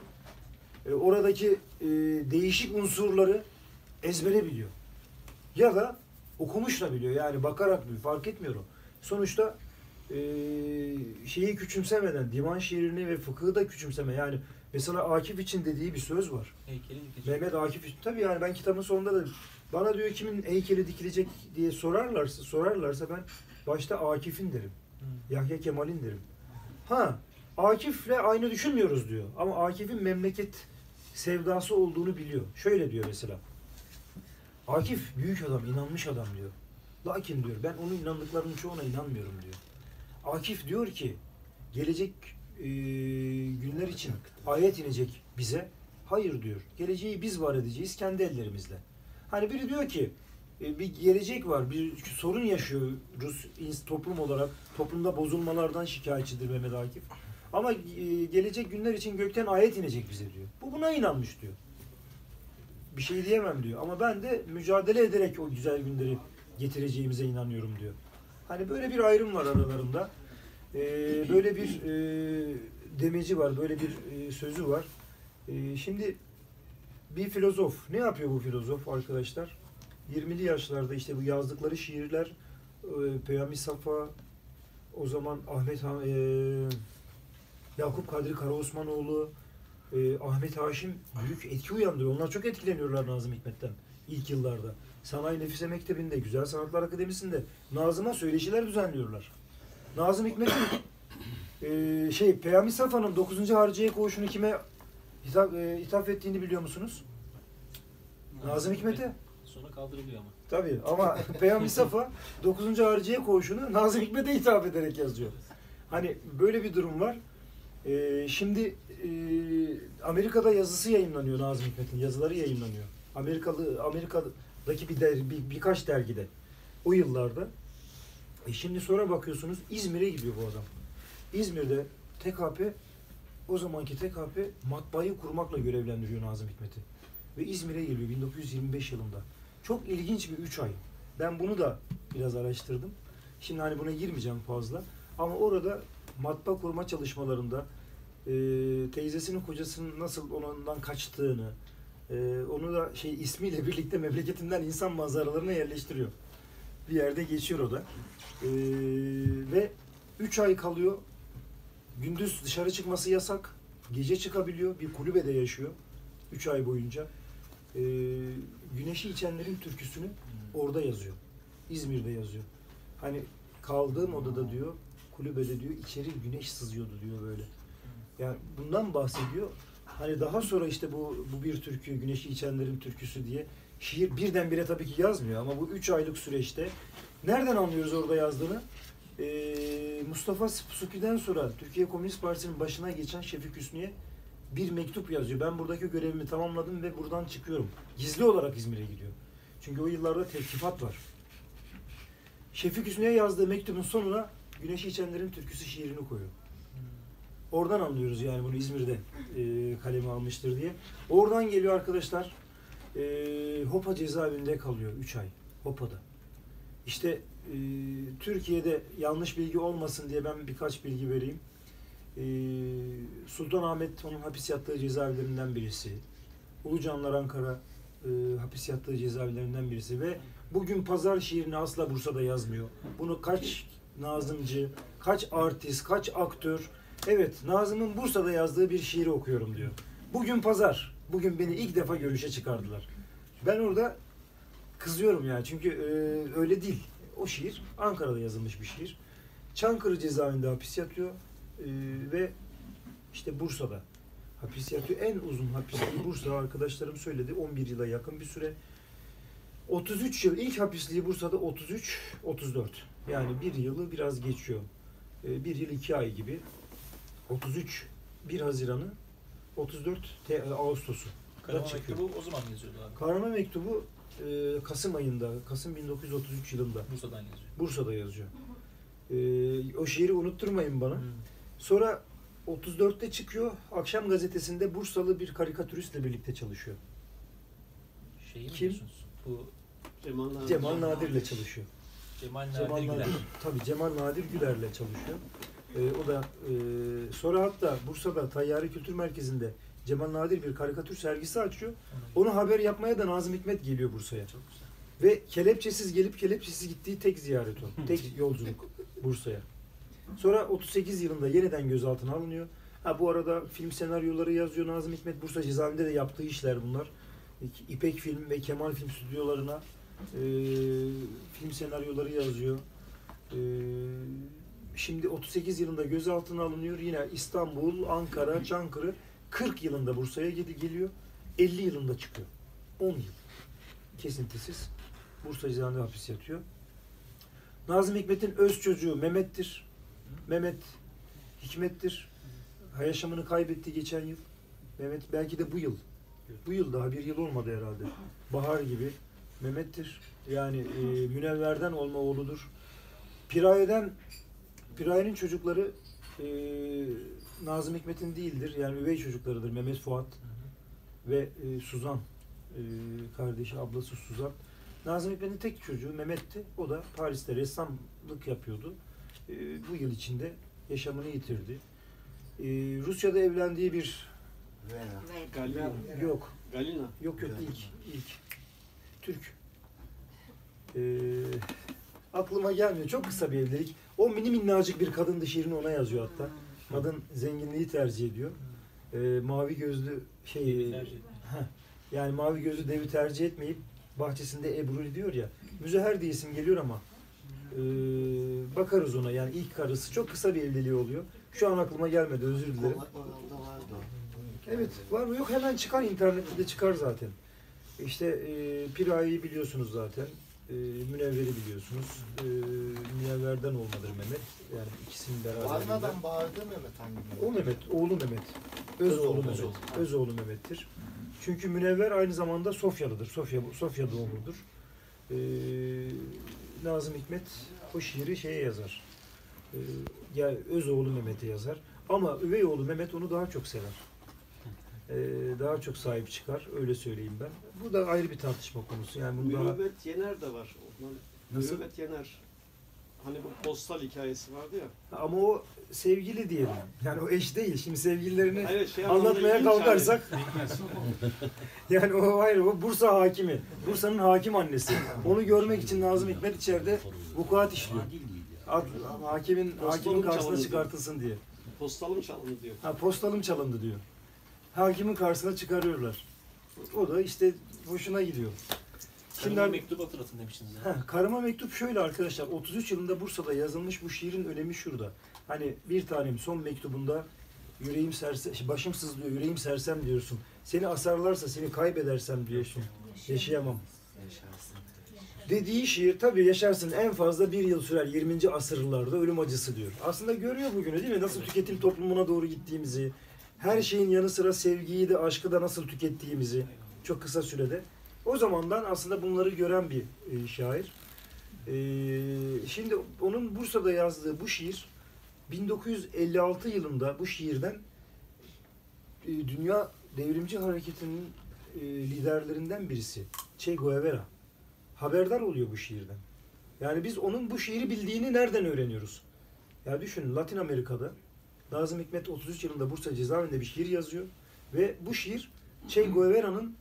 e, oradaki e, değişik unsurları ezbere biliyor. Ya da okumuş da biliyor. Yani bakarak biliyor. Fark etmiyor o. Sonuçta e, şeyi küçümsemeden, divan şiirini ve fıkıhı da küçümseme. Yani mesela Akif için dediği bir söz var. Heykeli dikecek. Mehmet Akif için. Tabii yani ben kitabın sonunda da bana diyor kimin heykeli dikilecek diye sorarlarsa sorarlarsa ben başta Akif'in derim. Hı. Yahya Kemal'in derim. Ha Akif'le aynı düşünmüyoruz diyor. Ama Akif'in memleket sevdası olduğunu biliyor. Şöyle diyor mesela. Akif büyük adam, inanmış adam diyor. Lakin diyor ben onun inandıklarının çoğuna inanmıyorum diyor. Akif diyor ki gelecek e, günler için ayet inecek bize. Hayır diyor. Geleceği biz var edeceğiz kendi ellerimizle. Hani biri diyor ki e, bir gelecek var, bir sorun yaşıyoruz ins- toplum olarak. Toplumda bozulmalardan şikayetçidir Mehmet Akif. Ama e, gelecek günler için gökten ayet inecek bize diyor. Bu buna inanmış diyor. Bir şey diyemem diyor. Ama ben de mücadele ederek o güzel günleri getireceğimize inanıyorum diyor. Hani böyle bir ayrım var aralarında. E, böyle bir e, demeci var, böyle bir e, sözü var. E, şimdi bir filozof, ne yapıyor bu filozof arkadaşlar? 20'li yaşlarda işte bu yazdıkları şiirler e, Peyami Safa, o zaman Ahmet Ha- e, Yakup Kadri Karaosmanoğlu, e, Ahmet Haşim büyük etki uyandırıyor. Onlar çok etkileniyorlar Nazım Hikmet'ten ilk yıllarda. Sanayi Nefise Mektebi'nde, Güzel Sanatlar Akademisi'nde Nazım'a söyleşiler düzenliyorlar. Nazım Hikmet'in e, şey Peyami Safa'nın 9. Harciye koğuşunu kime hitap, e, ithaf ettiğini biliyor musunuz? Nazım Hikmet'e. Sonra kaldırılıyor ama. Tabii ama Peyami Safa 9. Harciye koğuşunu Nazım Hikmet'e hitap ederek yazıyor. Hani böyle bir durum var. Ee, şimdi e, Amerika'da yazısı yayınlanıyor Nazım Hikmet'in. Yazıları yayınlanıyor. Amerikalı Amerika'daki bir, der, bir birkaç dergide. O yıllarda. E şimdi sonra bakıyorsunuz İzmir'e gidiyor bu adam. İzmir'de TKP o zamanki TKP matbaayı kurmakla görevlendiriyor Nazım Hikmet'i. Ve İzmir'e geliyor 1925 yılında. Çok ilginç bir 3 ay. Ben bunu da biraz araştırdım. Şimdi hani buna girmeyeceğim fazla. Ama orada matbaa kurma çalışmalarında e, teyzesinin kocasının nasıl ondan kaçtığını, e, onu da şey ismiyle birlikte memleketinden insan manzaralarına yerleştiriyor. Bir yerde geçiyor o da. E, ve 3 ay kalıyor. Gündüz dışarı çıkması yasak. Gece çıkabiliyor. Bir kulübede yaşıyor. 3 ay boyunca. E, güneşi içenlerin türküsünü orada yazıyor. İzmir'de yazıyor. Hani kaldığım odada diyor, kulübede diyor, içeri güneş sızıyordu diyor böyle. Yani bundan bahsediyor. Hani daha sonra işte bu bu bir türkü, güneşi içenlerin türküsü diye şiir birdenbire tabii ki yazmıyor ama bu üç aylık süreçte nereden anlıyoruz orada yazdığını? Ee, Mustafa Supi'den sonra Türkiye Komünist Partisi'nin başına geçen Şefik Hüsnü'ye bir mektup yazıyor. Ben buradaki görevimi tamamladım ve buradan çıkıyorum. Gizli olarak İzmir'e gidiyor. Çünkü o yıllarda tevkifat var. Şefik Hüsnü'ye yazdığı mektubun sonuna Güneşi İçenlerin Türküsü şiirini koyuyor. Oradan anlıyoruz yani bunu İzmir'de e, kaleme almıştır diye. Oradan geliyor arkadaşlar. E, Hopa cezaevinde kalıyor 3 ay. Hopa'da. İşte e, Türkiye'de yanlış bilgi olmasın diye ben birkaç bilgi vereyim. E, Sultanahmet onun hapis yattığı cezaevlerinden birisi. Ulucanlar Ankara e, hapis yattığı cezaevlerinden birisi ve bugün pazar şiirini asla Bursa'da yazmıyor. Bunu kaç nazımcı, kaç artist, kaç aktör evet Nazım'ın Bursa'da yazdığı bir şiiri okuyorum diyor. Bugün pazar. Bugün beni ilk defa görüşe çıkardılar. Ben orada kızıyorum yani çünkü e, öyle değil. O şiir Ankara'da yazılmış bir şiir. Çankırı cezaevinde hapis yatıyor e, ve işte Bursa'da hapis yatıyor. En uzun hapisliği Bursa arkadaşlarım söyledi. 11 yıla yakın bir süre. 33 yıl ilk hapisliği Bursa'da 33 34. Yani bir yılı biraz geçiyor. Ee, bir yıl iki ay gibi. 33 1 Haziran'ı 34 Te- Ağustos'u. Karama çıkıyor. mektubu o zaman yazıyordu abi. Karama mektubu e, Kasım ayında, Kasım 1933 yılında Bursa'dan yazıyor. Bursa'da yazıyor. Ee, o şiiri unutturmayın bana. Hmm. Sonra 34'te çıkıyor. Akşam gazetesinde Bursalı bir karikatüristle birlikte çalışıyor. Şeyi mi Kim? diyorsunuz? Bu Cemal Nadir. Cemal Nadir'le çalışıyor. Cemal Nadir Cemal Güler. Nadir, tabii Cemal Nadir Güler'le çalışıyor. Ee, o da e, sonra hatta Bursa'da Tayyari Kültür Merkezi'nde Cemal Nadir bir karikatür sergisi açıyor. Onu haber yapmaya da Nazım Hikmet geliyor Bursa'ya. Çok güzel. Ve kelepçesiz gelip kelepçesiz gittiği tek ziyaret o. Tek yolculuk Bursa'ya. Sonra 38 yılında yeniden gözaltına alınıyor. Ha bu arada film senaryoları yazıyor Nazım Hikmet. Bursa cezaevinde de yaptığı işler bunlar. İpek Film ve Kemal Film stüdyolarına e, film senaryoları yazıyor. E, şimdi 38 yılında gözaltına alınıyor. Yine İstanbul, Ankara, Çankırı 40 yılında Bursa'ya geliyor. 50 yılında çıkıyor. 10 yıl. Kesintisiz. Bursa cezaevinde hapis yatıyor. Nazım Hikmet'in öz çocuğu Mehmet'tir. Mehmet Hikmet'tir. Yaşamını kaybetti geçen yıl. Mehmet belki de bu yıl. Bu yıl daha bir yıl olmadı herhalde. Bahar gibi. Mehmet'tir. Yani e, Münevver'den olma oğludur. Piraye'den Piraye'nin çocukları e, Nazım Hikmet'in değildir. Yani üvey çocuklarıdır. Mehmet Fuat ve e, Suzan. E, kardeşi, ablası Suzan. Nazım Hikmet'in tek çocuğu Mehmet'ti. O da Paris'te ressamlık yapıyordu. E, bu yıl içinde yaşamını yitirdi. E, Rusya'da evlendiği bir Vera. Galina. yok Galina. Yok yok ilk ilk Türk. Ee, aklıma gelmiyor. Çok kısa bir evlilik. O mini minnacık bir kadındı şiirini ona yazıyor hatta. Kadın zenginliği tercih ediyor. Ee, mavi gözlü şey yani mavi gözlü devi tercih etmeyip bahçesinde Ebru diyor ya. Müzeher diye isim geliyor ama ee, bakarız ona yani ilk karısı çok kısa bir evliliği oluyor. Şu an aklıma gelmedi özür dilerim. Evet var mı yok hemen çıkar internette de çıkar zaten. İşte e, Piraye'yi biliyorsunuz zaten. E, Münevver'i biliyorsunuz. E, Münevver'den olmadır Mehmet. Yani ikisinin beraber. Varmadan bağırdı Mehmet hangi O Mehmet, oğlu Mehmet. Öz Öz oğlu oğlu, Mehmet. öz oğlu. Öz oğlu Mehmet'tir. Çünkü Münevver aynı zamanda Sofyalıdır. Sofya Sofya doğumludur. E, Nazım Hikmet o şiiri şeye yazar. E, ya öz oğlu Mehmet'e yazar. Ama üvey oğlu Mehmet onu daha çok sever. E, daha çok sahip çıkar. Öyle söyleyeyim ben. Bu da ayrı bir tartışma konusu. Yani bunu daha... Mürüvvet Yener de var. Nasıl? Mürüvvet Yener. Hani bu postal hikayesi vardı ya. Ama o sevgili diyelim. Yani o eş değil. Şimdi sevgililerini Hayır, şey anlatmaya kalkarsak yani o hayır o Bursa hakimi. Bursa'nın hakim annesi. Onu görmek için Nazım Hikmet içeride vukuat işliyor. Ad, hakimin hakimin karşısına çıkartılsın diye. Postalım çalındı diyor. Ha postalım çalındı diyor. Hakimin karşısına çıkarıyorlar. O da işte hoşuna gidiyor. Şimdi Şimdi mektup hatırlatın demiştiniz. ya. Heh, Karama Mektup şöyle arkadaşlar. 33 yılında Bursa'da yazılmış bu şiirin önemi şurada. Hani bir tanem son mektubunda yüreğim serse, şey, başım sızlıyor, yüreğim sersem diyorsun. Seni asarlarsa seni kaybedersem diyorsun. Yaşayamam. Yaşarsın. Dediği şiir tabii yaşarsın en fazla bir yıl sürer 20. asırlarda ölüm acısı diyor. Aslında görüyor bugünü değil mi? Nasıl tüketim toplumuna doğru gittiğimizi, her şeyin yanı sıra sevgiyi de aşkı da nasıl tükettiğimizi çok kısa sürede. O zamandan aslında bunları gören bir e, şair. E, şimdi onun Bursa'da yazdığı bu şiir 1956 yılında bu şiirden e, dünya devrimci hareketinin e, liderlerinden birisi Che Guevara haberdar oluyor bu şiirden. Yani biz onun bu şiiri bildiğini nereden öğreniyoruz? Ya düşünün Latin Amerika'da Nazım Hikmet 33 yılında Bursa cezaevinde bir şiir yazıyor ve bu şiir Che Guevara'nın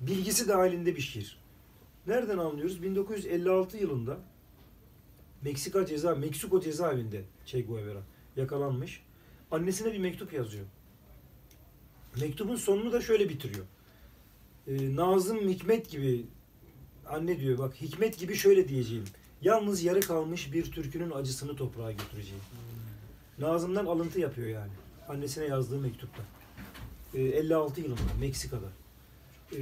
bilgisi dahilinde bir şiir. Nereden anlıyoruz? 1956 yılında Meksika ceza, Meksiko cezaevinde Che Guevara yakalanmış. Annesine bir mektup yazıyor. Mektubun sonunu da şöyle bitiriyor. Ee, Nazım Hikmet gibi anne diyor bak Hikmet gibi şöyle diyeceğim. Yalnız yarı kalmış bir türkünün acısını toprağa götüreceğim. Nazım'dan alıntı yapıyor yani. Annesine yazdığı mektupta. Ee, 56 yılında Meksika'da. Ee,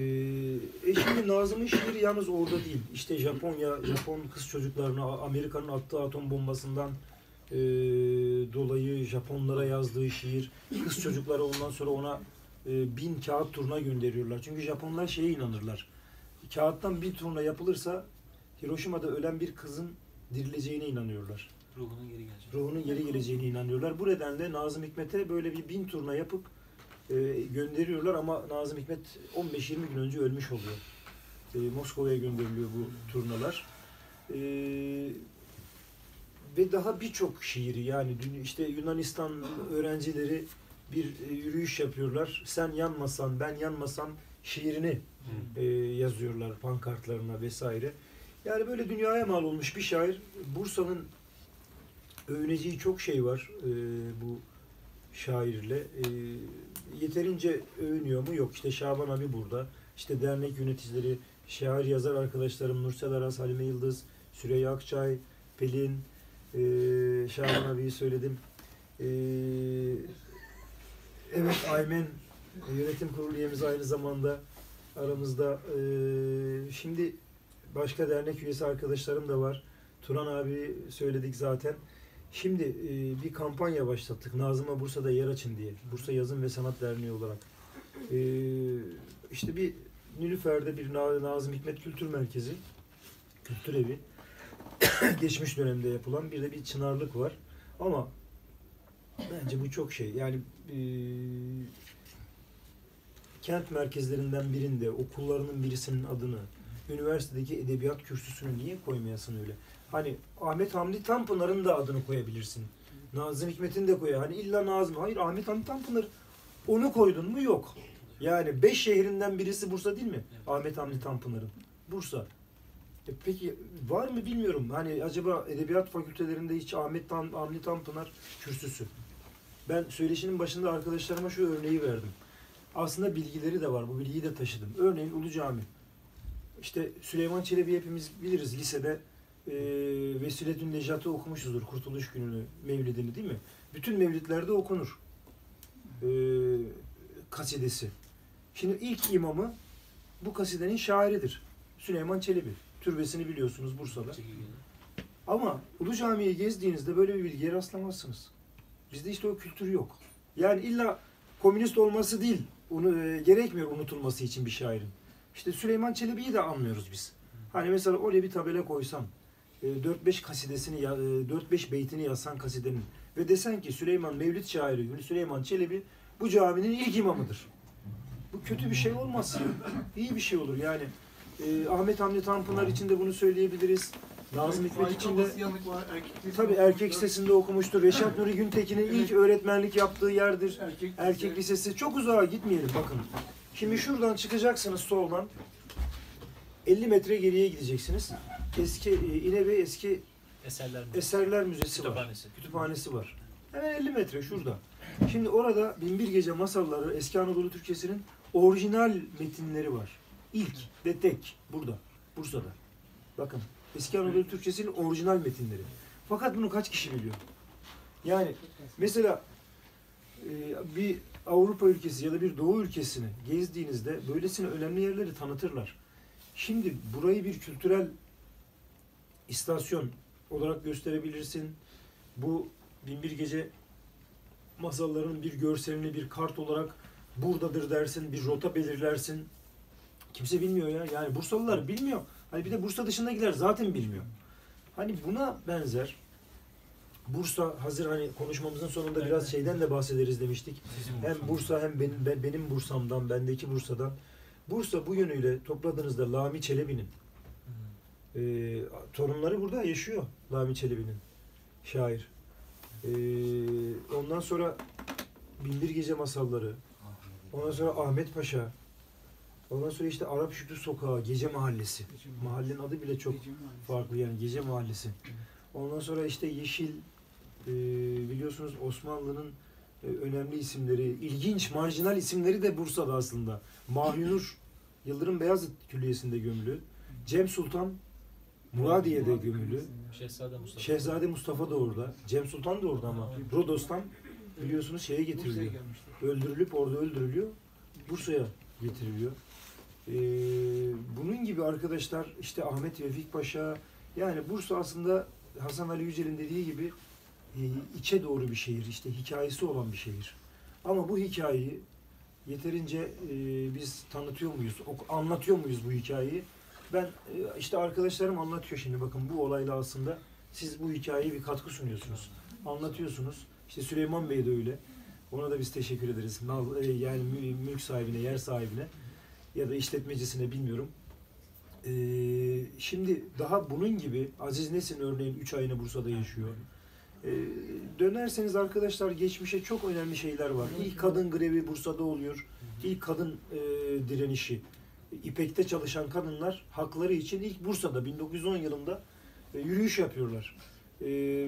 e şimdi Nazım'ın şiiri yalnız orada değil. İşte Japonya, Japon kız çocuklarına Amerika'nın attığı atom bombasından e, dolayı Japonlara yazdığı şiir. Kız çocukları ondan sonra ona e, bin kağıt turuna gönderiyorlar. Çünkü Japonlar şeye inanırlar. Kağıttan bir turna yapılırsa Hiroşima'da ölen bir kızın dirileceğine inanıyorlar. Ruhunun geri gelecek. Ruhunun geri geleceğine inanıyorlar. Bu nedenle Nazım Hikmet'e böyle bir bin turna yapıp e, gönderiyorlar ama Nazım Hikmet 15-20 gün önce ölmüş oluyor. E, Moskova'ya gönderiliyor bu turnalar. E, ve daha birçok şiiri yani işte Yunanistan öğrencileri bir e, yürüyüş yapıyorlar. Sen yanmasan ben yanmasam şiirini e, yazıyorlar pankartlarına vesaire. Yani böyle dünyaya mal olmuş bir şair. Bursa'nın övüneceği çok şey var e, bu şairle. E, yeterince övünüyor mu? Yok. İşte Şaban abi burada. İşte dernek yöneticileri, şair yazar arkadaşlarım Nursel Aras, Halime Yıldız, Süreyya Akçay, Pelin, Ee, Şaban abiyi söyledim. Ee, evet Aymen e, yönetim kurulu üyemiz aynı zamanda aramızda. Ee, şimdi başka dernek üyesi arkadaşlarım da var. Turan abi söyledik zaten. Şimdi e, bir kampanya başlattık. Nazım'a Bursa'da yer açın diye. Bursa Yazın ve Sanat Derneği olarak. Ee, işte bir Nilüfer'de bir Na- Nazım Hikmet Kültür Merkezi, kültür evi. Geçmiş dönemde yapılan bir de bir çınarlık var. Ama bence bu çok şey. Yani e, kent merkezlerinden birinde okullarının birisinin adını üniversitedeki edebiyat kürsüsünü niye koymayasın öyle? Hani Ahmet Hamdi Tanpınar'ın da adını koyabilirsin. Nazım Hikmet'in de koy. Hani illa Nazım. Hayır Ahmet Hamdi Tanpınar onu koydun mu yok. Yani beş şehrinden birisi Bursa değil mi? Ahmet Hamdi Tanpınar'ın. Bursa. E peki var mı bilmiyorum. Hani acaba edebiyat fakültelerinde hiç Ahmet Tan Hamdi Tanpınar kürsüsü. Ben söyleşinin başında arkadaşlarıma şu örneği verdim. Aslında bilgileri de var. Bu bilgiyi de taşıdım. Örneğin Ulu Cami. İşte Süleyman Çelebi hepimiz biliriz lisede e, Vesiletün Necat'ı okumuşuzdur. Kurtuluş Günü'nü, Mevlidini değil mi? Bütün mevlidlerde okunur. E, kasidesi. Şimdi ilk imamı bu kasidenin şairidir. Süleyman Çelebi. Türbesini biliyorsunuz Bursa'da. Ama Ulu Cami'yi gezdiğinizde böyle bir bilgiye rastlamazsınız. Bizde işte o kültür yok. Yani illa komünist olması değil, onu e, gerekmiyor unutulması için bir şairin. İşte Süleyman Çelebi'yi de anlıyoruz biz. Hani mesela oraya bir tabela koysan, e, 4-5 kasidesini, ya- e, 4-5 beytini yazsan kasidenin ve desen ki Süleyman Mevlid şairi Süleyman Çelebi bu caminin ilk imamıdır. Bu kötü bir şey olmaz. İyi bir şey olur yani. e, Ahmet Hamdi Tanpınar için de bunu söyleyebiliriz. Nazım Hikmet için de Tabii erkek lisesinde okumuştur. Reşat Nuri Güntekin'in ilk öğretmenlik yaptığı yerdir. Erkek lisesi. Çok uzağa gitmeyelim bakın. Şimdi şuradan çıkacaksınız soldan. 50 metre geriye gideceksiniz. Eski e, İnebey eski Eserler mi? Eserler Müzesi var. Kütüphanesi. Kütüphanesi var. Hemen 50 metre şurada. Şimdi orada Binbir Gece Masalları Eski Anadolu Türkçesi'nin orijinal metinleri var. İlk ve tek burada. Bursa'da. Bakın Eski Anadolu Türkçesi'nin orijinal metinleri. Fakat bunu kaç kişi biliyor? Yani mesela e, bir Avrupa ülkesi ya da bir Doğu ülkesini gezdiğinizde böylesine önemli yerleri tanıtırlar. Şimdi burayı bir kültürel istasyon olarak gösterebilirsin. Bu Binbir Gece masallarının bir görselini bir kart olarak buradadır dersin, bir rota belirlersin. Kimse bilmiyor ya. Yani Bursalılar bilmiyor. Hani bir de Bursa dışındakiler zaten bilmiyor. Hani buna benzer Bursa hazır hani konuşmamızın sonunda biraz şeyden de bahsederiz demiştik. Hem Bursa hem benim ben- benim Bursa'mdan, bendeki Bursa'dan. Bursa bu yönüyle topladığınızda Lami Çelebi'nin e, torunları burada yaşıyor Lami Çelebi'nin şair. E, ondan sonra Binbir Gece Masalları, ondan sonra Ahmet Paşa, ondan sonra işte Arap Şükrü Sokağı, Gece Mahallesi. Mahallenin adı bile çok farklı yani Gece Mahallesi. Ondan sonra işte Yeşil, e, biliyorsunuz Osmanlı'nın e, önemli isimleri, ilginç, marjinal isimleri de Bursa'da aslında. Mahyunur, Yıldırım Beyazıt Külliyesi'nde gömülü. Cem Sultan, Muradiye'de gömülü. Şehzade Mustafa. Şehzade Mustafa da orada. Cem Sultan da orada ama Rodos'tan biliyorsunuz şeye getiriliyor. Öldürülüp orada öldürülüyor. Bursa'ya getiriliyor. Ee, bunun gibi arkadaşlar işte Ahmet Vefik Paşa yani Bursa aslında Hasan Ali Yücel'in dediği gibi e, içe doğru bir şehir. işte hikayesi olan bir şehir. Ama bu hikayeyi yeterince e, biz tanıtıyor muyuz? Anlatıyor muyuz bu hikayeyi? Ben e, işte arkadaşlarım anlatıyor şimdi bakın bu olayla aslında siz bu hikayeye bir katkı sunuyorsunuz. Anlatıyorsunuz. İşte Süleyman Bey de öyle. Ona da biz teşekkür ederiz. E, yani mü- mülk sahibine, yer sahibine ya da işletmecisine bilmiyorum. E, şimdi daha bunun gibi Aziz Nesin örneğin 3 ayını Bursa'da yaşıyor. E, dönerseniz arkadaşlar geçmişe çok önemli şeyler var. İlk kadın grevi Bursa'da oluyor. İlk kadın e, direnişi. İpek'te çalışan kadınlar hakları için ilk Bursa'da 1910 yılında e, yürüyüş yapıyorlar. E,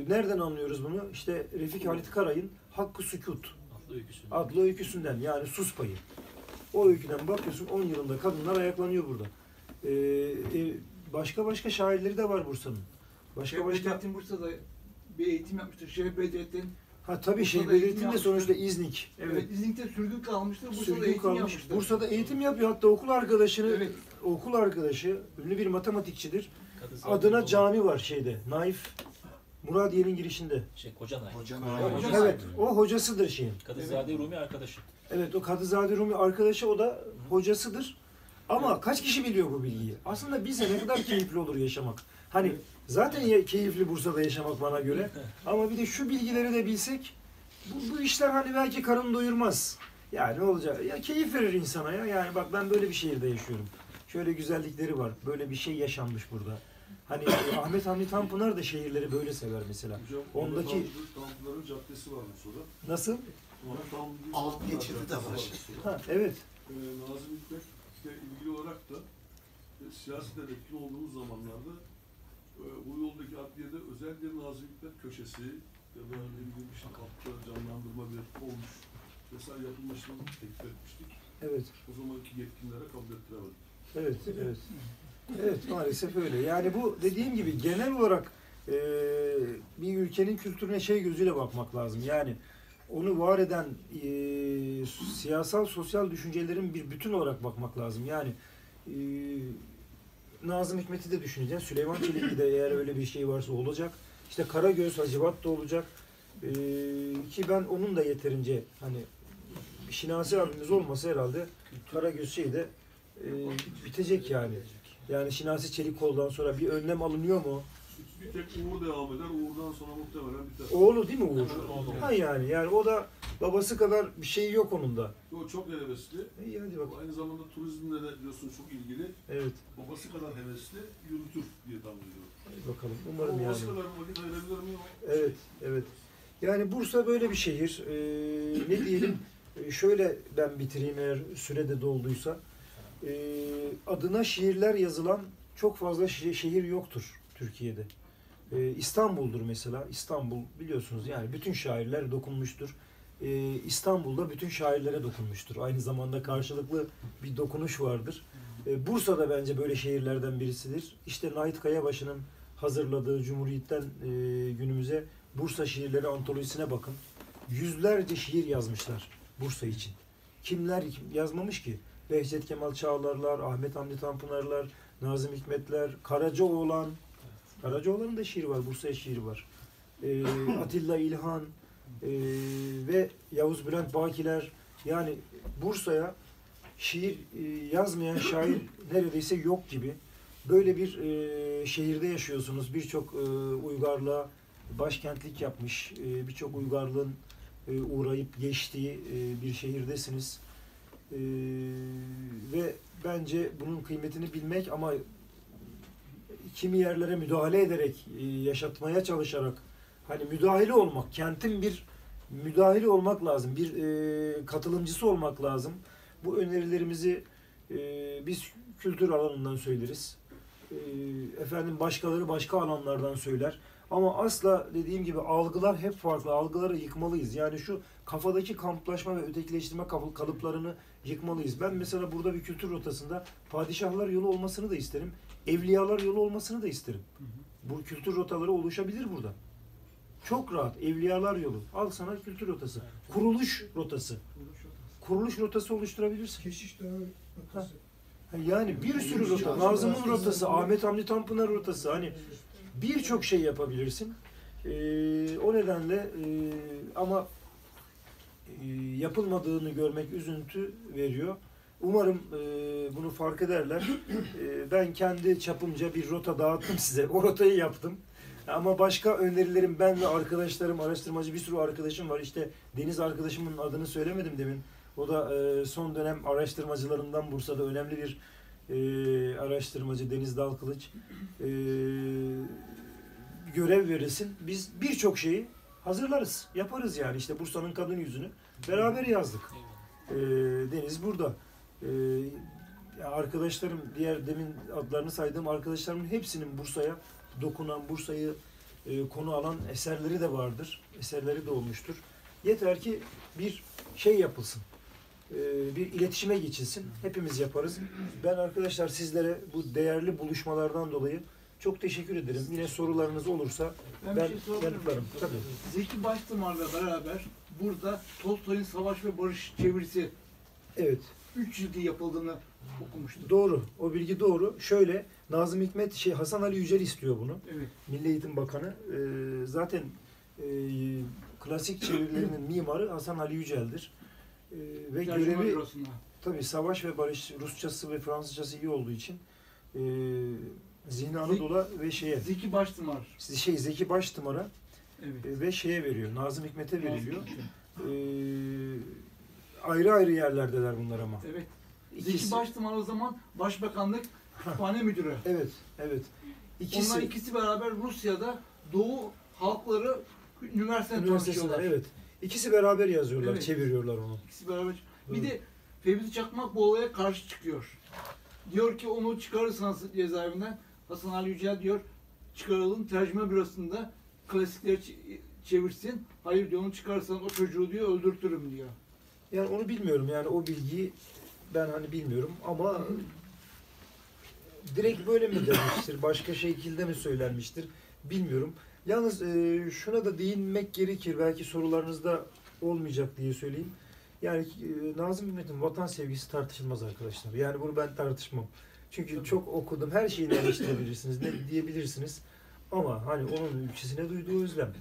nereden anlıyoruz bunu? İşte Refik Halit Karay'ın Hakkı Sükut Adlı öyküsü. adlı öyküsünden yani sus payı. O öyküden bakıyorsun 10 yılında kadınlar ayaklanıyor burada. E, e, başka başka şairleri de var Bursa'nın. Başka başka Bedrettin Bursa'da bir eğitim yapmıştır. Şerif Bedrettin. Ha tabii şey eğitim belirtildi yapmıştır. sonuçta İznik. Evet. Evet. İznik'te sürgün kalmıştır. Bursa'da Sürgün eğitim kalmış. yapmıştır. Bursa'da eğitim yapıyor. Hatta okul arkadaşını, Evet. okul arkadaşı, ünlü bir matematikçidir. Adına Rumi- cami var şeyde. Naif Muradiye'nin girişinde. Şey, Kocanay. Hocanın Ha, ayrı- hocası. Evet, o hocasıdır şeyin. Kadızade Rumi arkadaşı. Evet, o Kadızade Rumi arkadaşı o da hocasıdır. Ama kaç kişi biliyor bu bilgiyi? Aslında bize ne kadar keyifli olur yaşamak. Hani zaten keyifli Bursa'da yaşamak bana göre. Ama bir de şu bilgileri de bilsek bu, bu işler hani belki karın doyurmaz. Yani ne olacak? Ya keyif verir insana ya. Yani bak ben böyle bir şehirde yaşıyorum. Şöyle güzellikleri var. Böyle bir şey yaşanmış burada. Hani e, Ahmet Hamdi Tanpınar da şehirleri böyle sever mesela. Hocam, Ondaki-. Tanrıların Caddesi var Bursa'da. Nasıl? Ona tam bir Alt geçidi de var. Ha, evet. Ee, Nazım Hikmet'le ilgili olarak da e, siyasetle etkin olduğumuz zamanlarda e, bu yoldaki adliyede özellikle Nazım Hikmet köşesi ya da ne bileyim işte kapta canlandırma bir olmuş vesaire yapılmasını teklif etmiştik. Evet. O zamanki yetkililere kabul ettiremedik. Evet, evet. Evet maalesef öyle. Yani bu dediğim gibi genel olarak e, bir ülkenin kültürüne şey gözüyle bakmak lazım. Yani onu var eden e, siyasal sosyal düşüncelerin bir bütün olarak bakmak lazım. Yani e, Nazım Hikmet'i de düşüneceksin. Süleyman Çelik'i de eğer öyle bir şey varsa olacak. İşte Karagöz, Hacivat da olacak. E, ki ben onun da yeterince hani Şinasi abimiz olmasa herhalde Karagöz şey de e, bitecek yani. Yani Şinasi Çelikkol'dan sonra bir önlem alınıyor mu? Bir tek Uğur devam eder. Uğur'dan sonra muhtemelen biter. Oğlu değil mi Uğur? Oğlu. Ha yani yani o da babası kadar bir şey yok onun da. O çok hevesli. İyi hadi bak. Aynı zamanda turizmle de biliyorsun çok ilgili. Evet. Babası kadar hevesli yürütür diye tahmin ediyorum. hadi Bakalım. Umarım Ama yani. babası kadar vakit ayırabilir miyim? Evet, evet. Yani Bursa böyle bir şehir. Ee, ne diyelim? Ee, şöyle ben bitireyim eğer sürede dolduysa. Ee, adına şiirler yazılan çok fazla şe- şehir yoktur Türkiye'de. Ee, İstanbul'dur mesela. İstanbul biliyorsunuz yani bütün şairler dokunmuştur. Ee, İstanbul'da bütün şairlere dokunmuştur. Aynı zamanda karşılıklı bir dokunuş vardır. Ee, Bursa'da bence böyle şehirlerden birisidir. İşte Nait Kayabaşı'nın hazırladığı Cumhuriyet'ten e, günümüze Bursa şiirleri antolojisine bakın. Yüzlerce şiir yazmışlar Bursa için. Kimler yazmamış ki? Behçet Kemal Çağlarlar, Ahmet Hamdi Tanpınarlar, Nazım Hikmetler, Karacaoğlan. Karacaoğlan'ın da şiiri var, Bursa'ya şiiri var. E, Atilla İlhan e, ve Yavuz Bülent Bakiler. Yani Bursa'ya şiir e, yazmayan şair neredeyse yok gibi. Böyle bir e, şehirde yaşıyorsunuz. Birçok e, uygarlığa başkentlik yapmış, e, birçok uygarlığın e, uğrayıp geçtiği e, bir şehirdesiniz. E, ve bence bunun kıymetini bilmek ama kimi yerlere müdahale ederek, e, yaşatmaya çalışarak hani müdahale olmak, kentin bir müdahale olmak lazım, bir e, katılımcısı olmak lazım. Bu önerilerimizi e, biz kültür alanından söyleriz. E, efendim başkaları başka alanlardan söyler. Ama asla dediğim gibi algılar hep farklı. Algıları yıkmalıyız. Yani şu kafadaki kamplaşma ve ötekileştirme kalıplarını yıkmalıyız. Ben mesela burada bir kültür rotasında padişahlar yolu olmasını da isterim. Evliyalar yolu olmasını da isterim. Bu kültür rotaları oluşabilir burada. Çok rahat. Evliyalar yolu. Al sana kültür rotası. Kuruluş rotası. Kuruluş rotası oluşturabilirsin. Keşiş Dağı rotası. Ha, Yani bir sürü rota. Nazım'ın rotası, Ahmet Hamdi Tanpınar rotası. Hani birçok şey yapabilirsin. Ee, o nedenle e, ama e, yapılmadığını görmek üzüntü veriyor. Umarım e, bunu fark ederler. E, ben kendi çapımca bir rota dağıttım size. O rotayı yaptım. Ama başka önerilerim ben ve arkadaşlarım, araştırmacı bir sürü arkadaşım var. İşte Deniz arkadaşımın adını söylemedim demin. O da e, son dönem araştırmacılarından Bursa'da önemli bir e, araştırmacı Deniz Dalkılıç. E, görev verilsin. Biz birçok şeyi hazırlarız, yaparız yani. İşte Bursa'nın kadın yüzünü beraber yazdık. E, Deniz burada. E, arkadaşlarım, diğer demin adlarını saydığım arkadaşlarımın hepsinin Bursa'ya dokunan, Bursa'yı e, konu alan eserleri de vardır. Eserleri de olmuştur. Yeter ki bir şey yapılsın. E, bir iletişime geçilsin. Hepimiz yaparız. Ben arkadaşlar sizlere bu değerli buluşmalardan dolayı çok teşekkür ederim. Yine sorularınız olursa Ben, ben şey yanıtlarım. Tabii. Zeki Baştımar'la beraber burada Tolstoy'un Savaş ve Barış çevirisi Evet. 3 cildi yapıldığını okumuştum. Doğru. O bilgi doğru. Şöyle Nazım Hikmet şey Hasan Ali Yücel istiyor bunu. Evet. Milli Eğitim Bakanı. Ee, zaten e, klasik çevirilerinin mimarı Hasan Ali Yücel'dir. Ee, ve Tercüme görevi bürosuna. tabii savaş ve barış Rusçası ve Fransızcası iyi olduğu için e, Zihni Anadolu ve şeye Zeki Baştımar. şey Zeki Baştımar'a Evet. e, ve şeye veriyor. Nazım Hikmet'e veriliyor. Nazım Hikmet. Ee, ayrı ayrı yerlerdeler bunlar ama. Evet. İkisi- Zeki Baştımar o zaman Başbakanlık Kütüphane Müdürü. Evet, evet. İkisi Onlar ikisi beraber Rusya'da Doğu halkları üniversitesinde tanışıyorlar. evet. İkisi beraber yazıyorlar, Evet. çeviriyorlar onu. İkisi beraber. Bir Evet. de Fevzi Çakmak bu olaya karşı çıkıyor. Diyor ki onu çıkarırsanız cezaevinden Hasan Ali Yücel diyor çıkaralım tercüme bürosunda klasikleri çevirsin. Hayır diyor onu çıkarırsan o çocuğu diyor öldürtürüm diyor. Yani onu bilmiyorum yani o bilgiyi ben hani bilmiyorum ama direkt böyle mi demiştir, başka şekilde mi söylenmiştir bilmiyorum. Yalnız e, şuna da değinmek gerekir belki sorularınızda olmayacak diye söyleyeyim. Yani e, Nazım Hikmet'in vatan sevgisi tartışılmaz arkadaşlar. Yani bunu ben tartışmam. Çünkü çok okudum. Her şeyini eleştirebilirsiniz. Ne diyebilirsiniz. Ama hani onun ülkesine duyduğu özlem.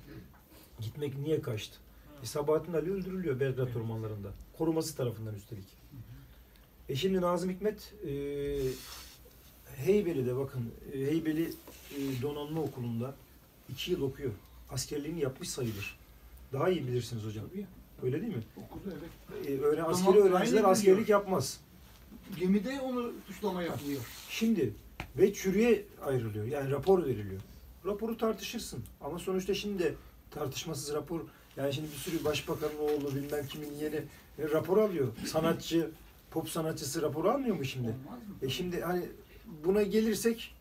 Gitmek niye kaçtı? E, Sabahattin Ali öldürülüyor Belgrad ormanlarında. Koruması tarafından üstelik. E şimdi Nazım Hikmet e, Heybeli'de bakın e, Heybeli e, Donanma Okulu'nda iki yıl okuyor. Askerliğini yapmış sayılır. Daha iyi bilirsiniz hocam. Tabii. Öyle değil mi? Okudu evet. E, öyle Tamam, askeri öğrenciler askerlik biliyor. yapmaz. Gemide onu suçlama yapılıyor. Şimdi ve çürüye ayrılıyor. Yani rapor veriliyor. Raporu tartışırsın. Ama sonuçta şimdi tartışmasız rapor yani şimdi bir sürü başbakanın oğlu bilmem kimin yeni e, rapor alıyor. Sanatçı, pop sanatçısı rapor almıyor mu şimdi? E şimdi hani buna gelirsek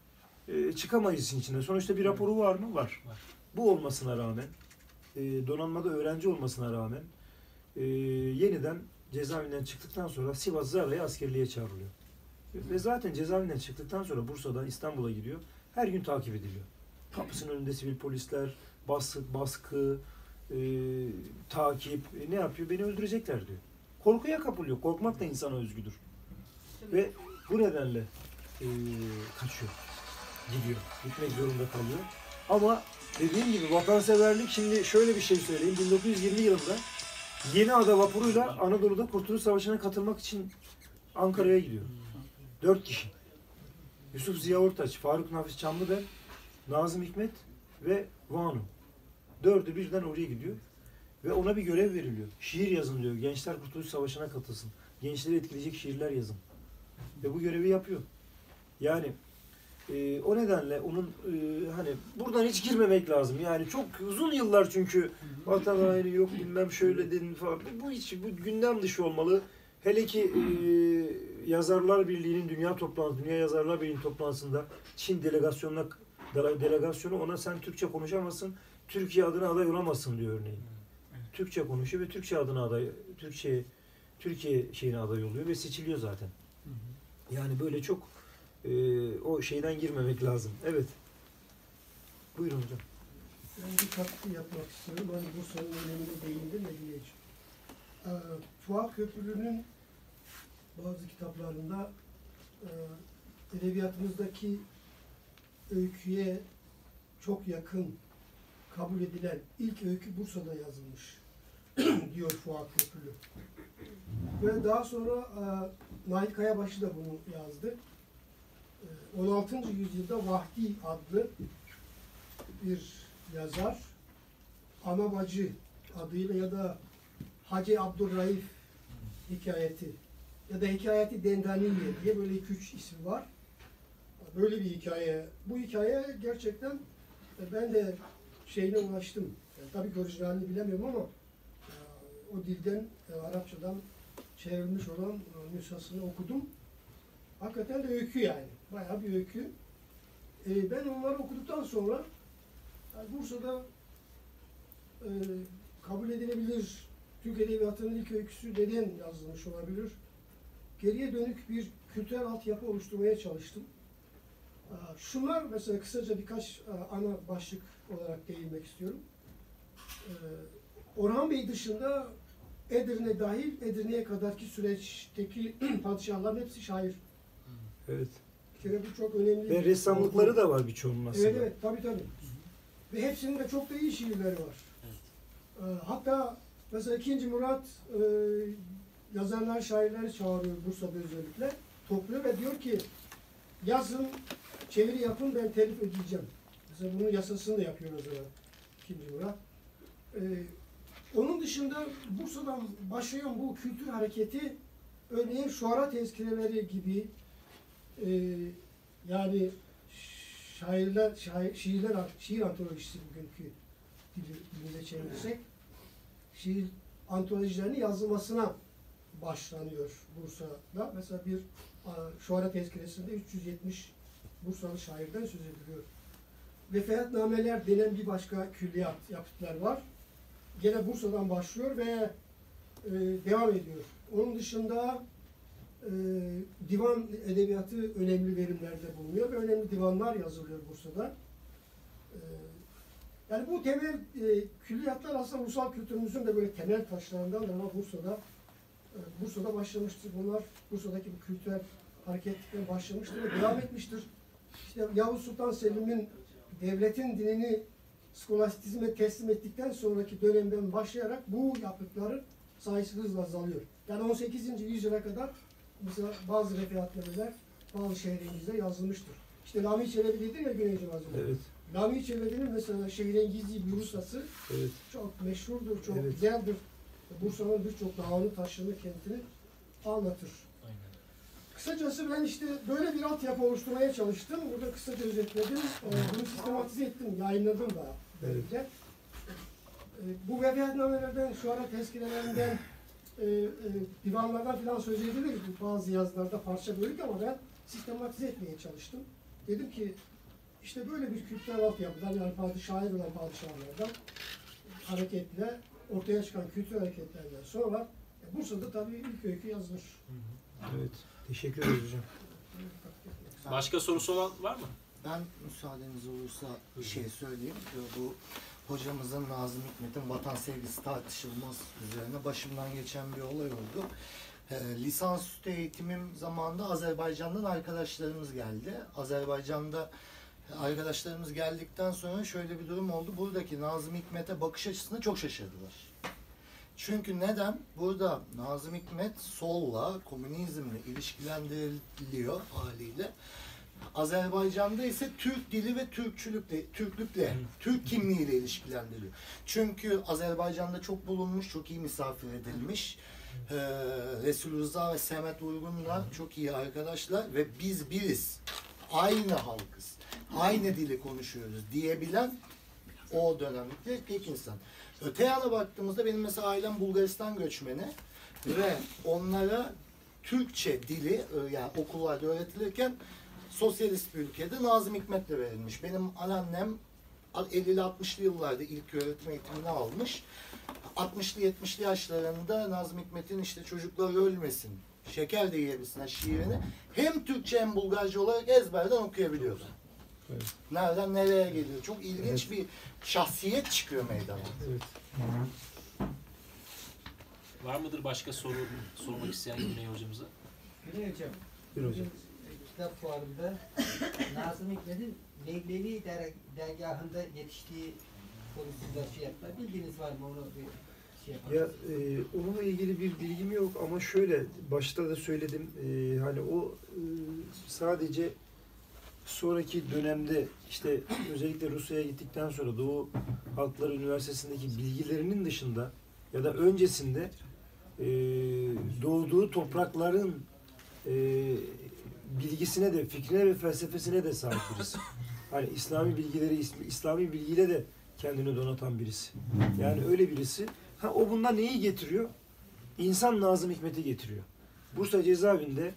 e, çıkamayız içine. Sonuçta bir raporu var mı? Var. Var. Bu olmasına rağmen e, donanmada öğrenci olmasına rağmen e, yeniden cezaevinden çıktıktan sonra Sivas Zara'ya askerliğe çağrılıyor. Ve zaten cezaevinden çıktıktan sonra Bursa'dan İstanbul'a gidiyor. Her gün takip ediliyor. Kapısının önünde sivil polisler, baskı, baskı e, takip. E, ne yapıyor? Beni öldürecekler diyor. Korkuya kapılıyor. Korkmak da insana özgüdür. Ve bu nedenle e, kaçıyor. Gidiyor. Gitmek zorunda kalıyor. Ama dediğim gibi vatanseverlik şimdi şöyle bir şey söyleyeyim. 1920 yılında Yeni Ada vapuruyla Anadolu'da Kurtuluş Savaşı'na katılmak için Ankara'ya gidiyor. Dört kişi. Yusuf Ziya Ortaç, Faruk Nafiz Çamlıbel, Nazım Hikmet ve Vanu. Dördü birden oraya gidiyor. Ve ona bir görev veriliyor. Şiir yazın diyor. Gençler Kurtuluş Savaşı'na katılsın. Gençleri etkileyecek şiirler yazın. Ve bu görevi yapıyor. Yani e, o nedenle onun e, hani buradan hiç girmemek lazım. Yani çok uzun yıllar çünkü vatan haini yok bilmem şöyle dedin falan. Bu hiç bu gündem dışı olmalı. Hele ki e, Yazarlar Birliği'nin dünya toplantısı, Dünya Yazarlar Birliği'nin toplantısında Çin delegasyonuna dele- delegasyonu ona sen Türkçe konuşamazsın, Türkiye adına aday olamazsın diyor örneğin. Türkçe konuşuyor ve Türkçe adına aday, Türkçe Türkiye şeyine aday oluyor ve seçiliyor zaten. Yani böyle çok e, o şeyden girmemek lazım. Evet. Buyurun hocam. Ben bir katkı yapmak istiyorum. Hani Bursa'nın önemine değindim ve diyeceğim. Ee, Fuat Köprülü'nün bazı kitaplarında e, edebiyatımızdaki öyküye çok yakın kabul edilen ilk öykü Bursa'da yazılmış diyor Fuat Köprülü. Ve daha sonra e, Nail Kayabaşı da bunu yazdı. E, 16. yüzyılda Vahdi adlı bir yazar ana bacı adıyla ya da Hacı Abdurraif hikayeti ya da hikayeti Dendaniye diye böyle iki üç isim var. Böyle bir hikaye. Bu hikaye gerçekten e, ben de şeyine ulaştım. Yani tabii ki orijinalini bilemiyorum ama e, o dilden, e, Arapçadan çevrilmiş olan e, nüshasını okudum. Hakikaten de öykü yani. Bayağı bir öykü. E, ben onları okuduktan sonra yani Bursa'da e, kabul edilebilir Türk Edebiyatı'nın ilk öyküsü neden yazılmış olabilir? Geriye dönük bir kültürel altyapı oluşturmaya çalıştım. Aa, Şunlar mesela kısaca birkaç e, ana başlık olarak değinmek istiyorum. Ee, Orhan Bey dışında Edirne dahil Edirne'ye kadarki süreçteki padişahların hepsi şair. Evet. Bir kere bu çok önemli. Ve ressamlıkları da var birçoğunun aslında. Evet evet tabii tabii. Ve hepsinin de çok da iyi şiirleri var. Ee, hatta mesela 2. Murat e, yazarlar, şairleri çağırıyor Bursa'da özellikle. Topluyor ve diyor ki yazın, çeviri yapın ben telif ödeyeceğim. Mesela bunun yasasını da yapıyor mesela 2. Murat. Ee, onun dışında Bursa'dan başlayan bu kültür hareketi örneğin şuara tezkireleri gibi e, yani şairler, şair, şiirler, şiir antolojisi bugünkü dili, dilinde çevirirsek şiir antolojilerinin yazılmasına başlanıyor Bursa'da. Mesela bir şuara tezkiresinde 370 Bursalı şairden söz ediliyor. Vefatnameler denen bir başka külliyat yapıtlar var. Gene Bursa'dan başlıyor ve e, devam ediyor. Onun dışında e, divan edebiyatı önemli verimlerde bulunuyor ve önemli divanlar yazılıyor Bursa'da. E, yani bu temel e, külliyatlar aslında ulusal kültürümüzün de böyle temel taşlarından ama Bursa'da e, Bursa'da başlamıştır. Bunlar Bursa'daki bu kültürel hareketlikler başlamıştır ve devam etmiştir. İşte Yavuz Sultan Selim'in devletin dinini skolastizme teslim ettikten sonraki dönemden başlayarak bu yapıtların sayısı hızla azalıyor. Yani 18. yüzyıla kadar mesela bazı referatnameler bazı şehrimizde yazılmıştır. İşte Lami Çelebi dedi ya Güneyci Mazlum. Evet, Lami Çelebi'nin mesela şehrin gizli bir Bursa'sı evet. çok meşhurdur, çok Evet. güzeldir. Bursa'nın birçok dağını, taşını, kentini anlatır. Kısacası ben işte böyle bir altyapı oluşturmaya çalıştım. Burada kısaca özetledim. Ee, bunu sistematize ettim, yayınladım da böylece. Ee, bu vefatnamelerden, şu ara tezkirelerinden, e, e, divanlardan falan söz edilir. Bazı yazılarda parça bölük ama ben sistematize etmeye çalıştım. Dedim ki işte böyle bir kültürel altyapıdan yani padişah şair olan padişahlardan hareketle ortaya çıkan kültür hareketlerden sonra e, Bursa'da tabii ilk öykü yazılır. Evet. Teşekkür ederiz hocam. Başka sorusu olan var mı? Ben müsaadeniz olursa bir şey söyleyeyim. Ee, Bu hocamızın Nazım Hikmet'in vatan sevgisi tartışılmaz üzerine başımdan geçen bir olay oldu. Ee, lisansüstü eğitimim zamanında Azerbaycan'dan arkadaşlarımız geldi. Azerbaycan'da arkadaşlarımız geldikten sonra şöyle bir durum oldu. Buradaki Nazım Hikmet'e bakış açısına çok şaşırdılar. Çünkü neden? Burada Nazım Hikmet solla, komünizmle ilişkilendiriliyor haliyle. Azerbaycan'da ise Türk dili ve Türkçülükle, Türklükle, Türk kimliğiyle ilişkilendiriliyor. Çünkü Azerbaycan'da çok bulunmuş, çok iyi misafir edilmiş. Ee, Resul Rıza ve Semet Uygun'la çok iyi arkadaşlar ve biz biriz. Aynı halkız. Aynı dili konuşuyoruz diyebilen o dönemde ilk insan. Öte yana baktığımızda benim mesela ailem Bulgaristan göçmeni ve onlara Türkçe dili e, yani okullarda öğretilirken sosyalist bir ülkede Nazım Hikmet'le verilmiş. Benim anneannem 50'li 60'lı yıllarda ilk öğretim eğitimini almış. 60'lı 70'li yaşlarında Nazım Hikmet'in işte çocuklar ölmesin, şeker de yiyebilsinler şiirini hem Türkçe hem Bulgarca olarak ezberden okuyabiliyordu. Evet. Nereden nereye geliyor? Çok ilginç bir şahsiyet çıkıyor meydana. Evet. Var mıdır başka soru sormak isteyen Güney hocamıza? Güney Hocam, Buyurun hocam. bugün kitap fuarında Nazım Hikmet'in Mevlevi der- dergahında yetiştiği konusunda şey yaptılar. Bilginiz var mı onu bir şey yapalım. Ya e, onunla ilgili bir bilgim yok ama şöyle başta da söyledim e, hani o e, sadece sonraki dönemde işte özellikle Rusya'ya gittikten sonra Doğu Halkları Üniversitesi'ndeki bilgilerinin dışında ya da öncesinde e, doğduğu toprakların e, bilgisine de fikrine ve felsefesine de sahip birisi. Hani İslami bilgileri İs- İslami bilgiyle de kendini donatan birisi. Yani öyle birisi. Ha o bundan neyi getiriyor? İnsan Nazım Hikmet'i getiriyor. Bursa cezaevinde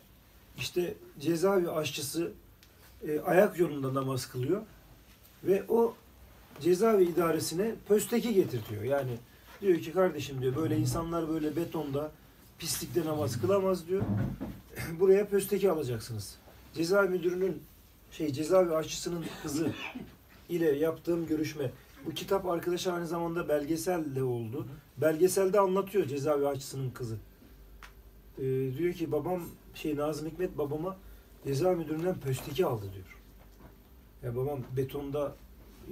işte cezaevi aşçısı e, ayak yolunda namaz kılıyor ve o cezaevi idaresine pösteki getirtiyor. Yani diyor ki kardeşim diyor böyle insanlar böyle betonda pislikte namaz kılamaz diyor. Buraya pösteki alacaksınız. Cezaevi müdürünün şey cezaevi aşçısının kızı ile yaptığım görüşme. Bu kitap arkadaş aynı zamanda belgesel de oldu. Belgeselde anlatıyor cezaevi aşçısının kızı. Ee, diyor ki babam şey Nazım Hikmet babama ceza müdüründen pösteki aldı diyor. Ya babam betonda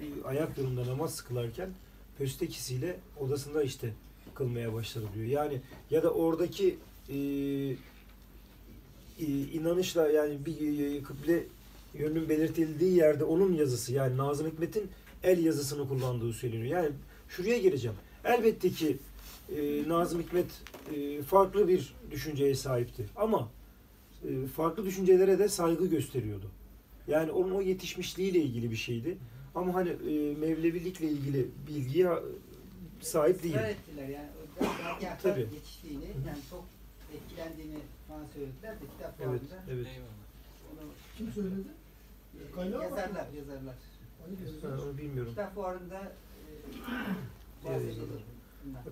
e, ayak yolunda namaz kılarken pöstekisiyle odasında işte kılmaya başladı diyor. Yani ya da oradaki e, e, inanışla yani bir e, kıble yönünün belirtildiği yerde onun yazısı yani Nazım Hikmet'in el yazısını kullandığı söyleniyor. Yani şuraya geleceğim. Elbette ki e, Nazım Hikmet e, farklı bir düşünceye sahipti ama e, farklı düşüncelere de saygı gösteriyordu. Yani onun o yetişmişliğiyle ilgili bir şeydi. Ama hani e, Mevlevilikle ilgili bilgiye e, sahip değil. Israr ettiler yani. Tabii. yetiştiğini, yani çok etkilendiğini bana söylediler de kitap Evet, evet. onu Kim söyledi? e, Kaynağı var mı? yazarlar, yazarlar. Ha, gezeceğiz. onu bilmiyorum. Kitap fuarında e, bahsedilir.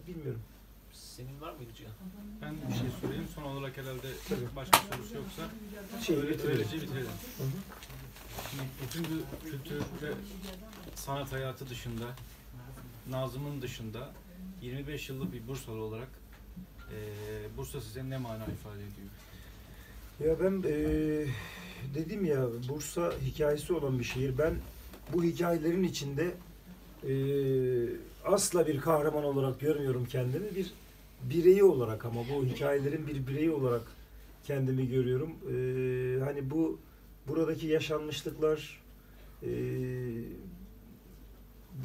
Bilmiyorum. Senin var mıydı Cihan? Ben bir şey sorayım. Son olarak herhalde başka sorusu yoksa Şey, öyle, bitirelim. öylece bitirelim. Şimdi bütün bu kültür ve sanat hayatı dışında, Nazım'ın dışında 25 yıllık bir Bursalı olarak eee Bursa size ne mana ifade ediyor? Ya ben eee, dedim ya Bursa hikayesi olan bir şehir. Ben bu hikayelerin içinde eee, asla bir kahraman olarak görmüyorum kendimi. Bir bireyi olarak ama bu hikayelerin bir bireyi olarak kendimi görüyorum. Eee, hani bu buradaki yaşanmışlıklar eee,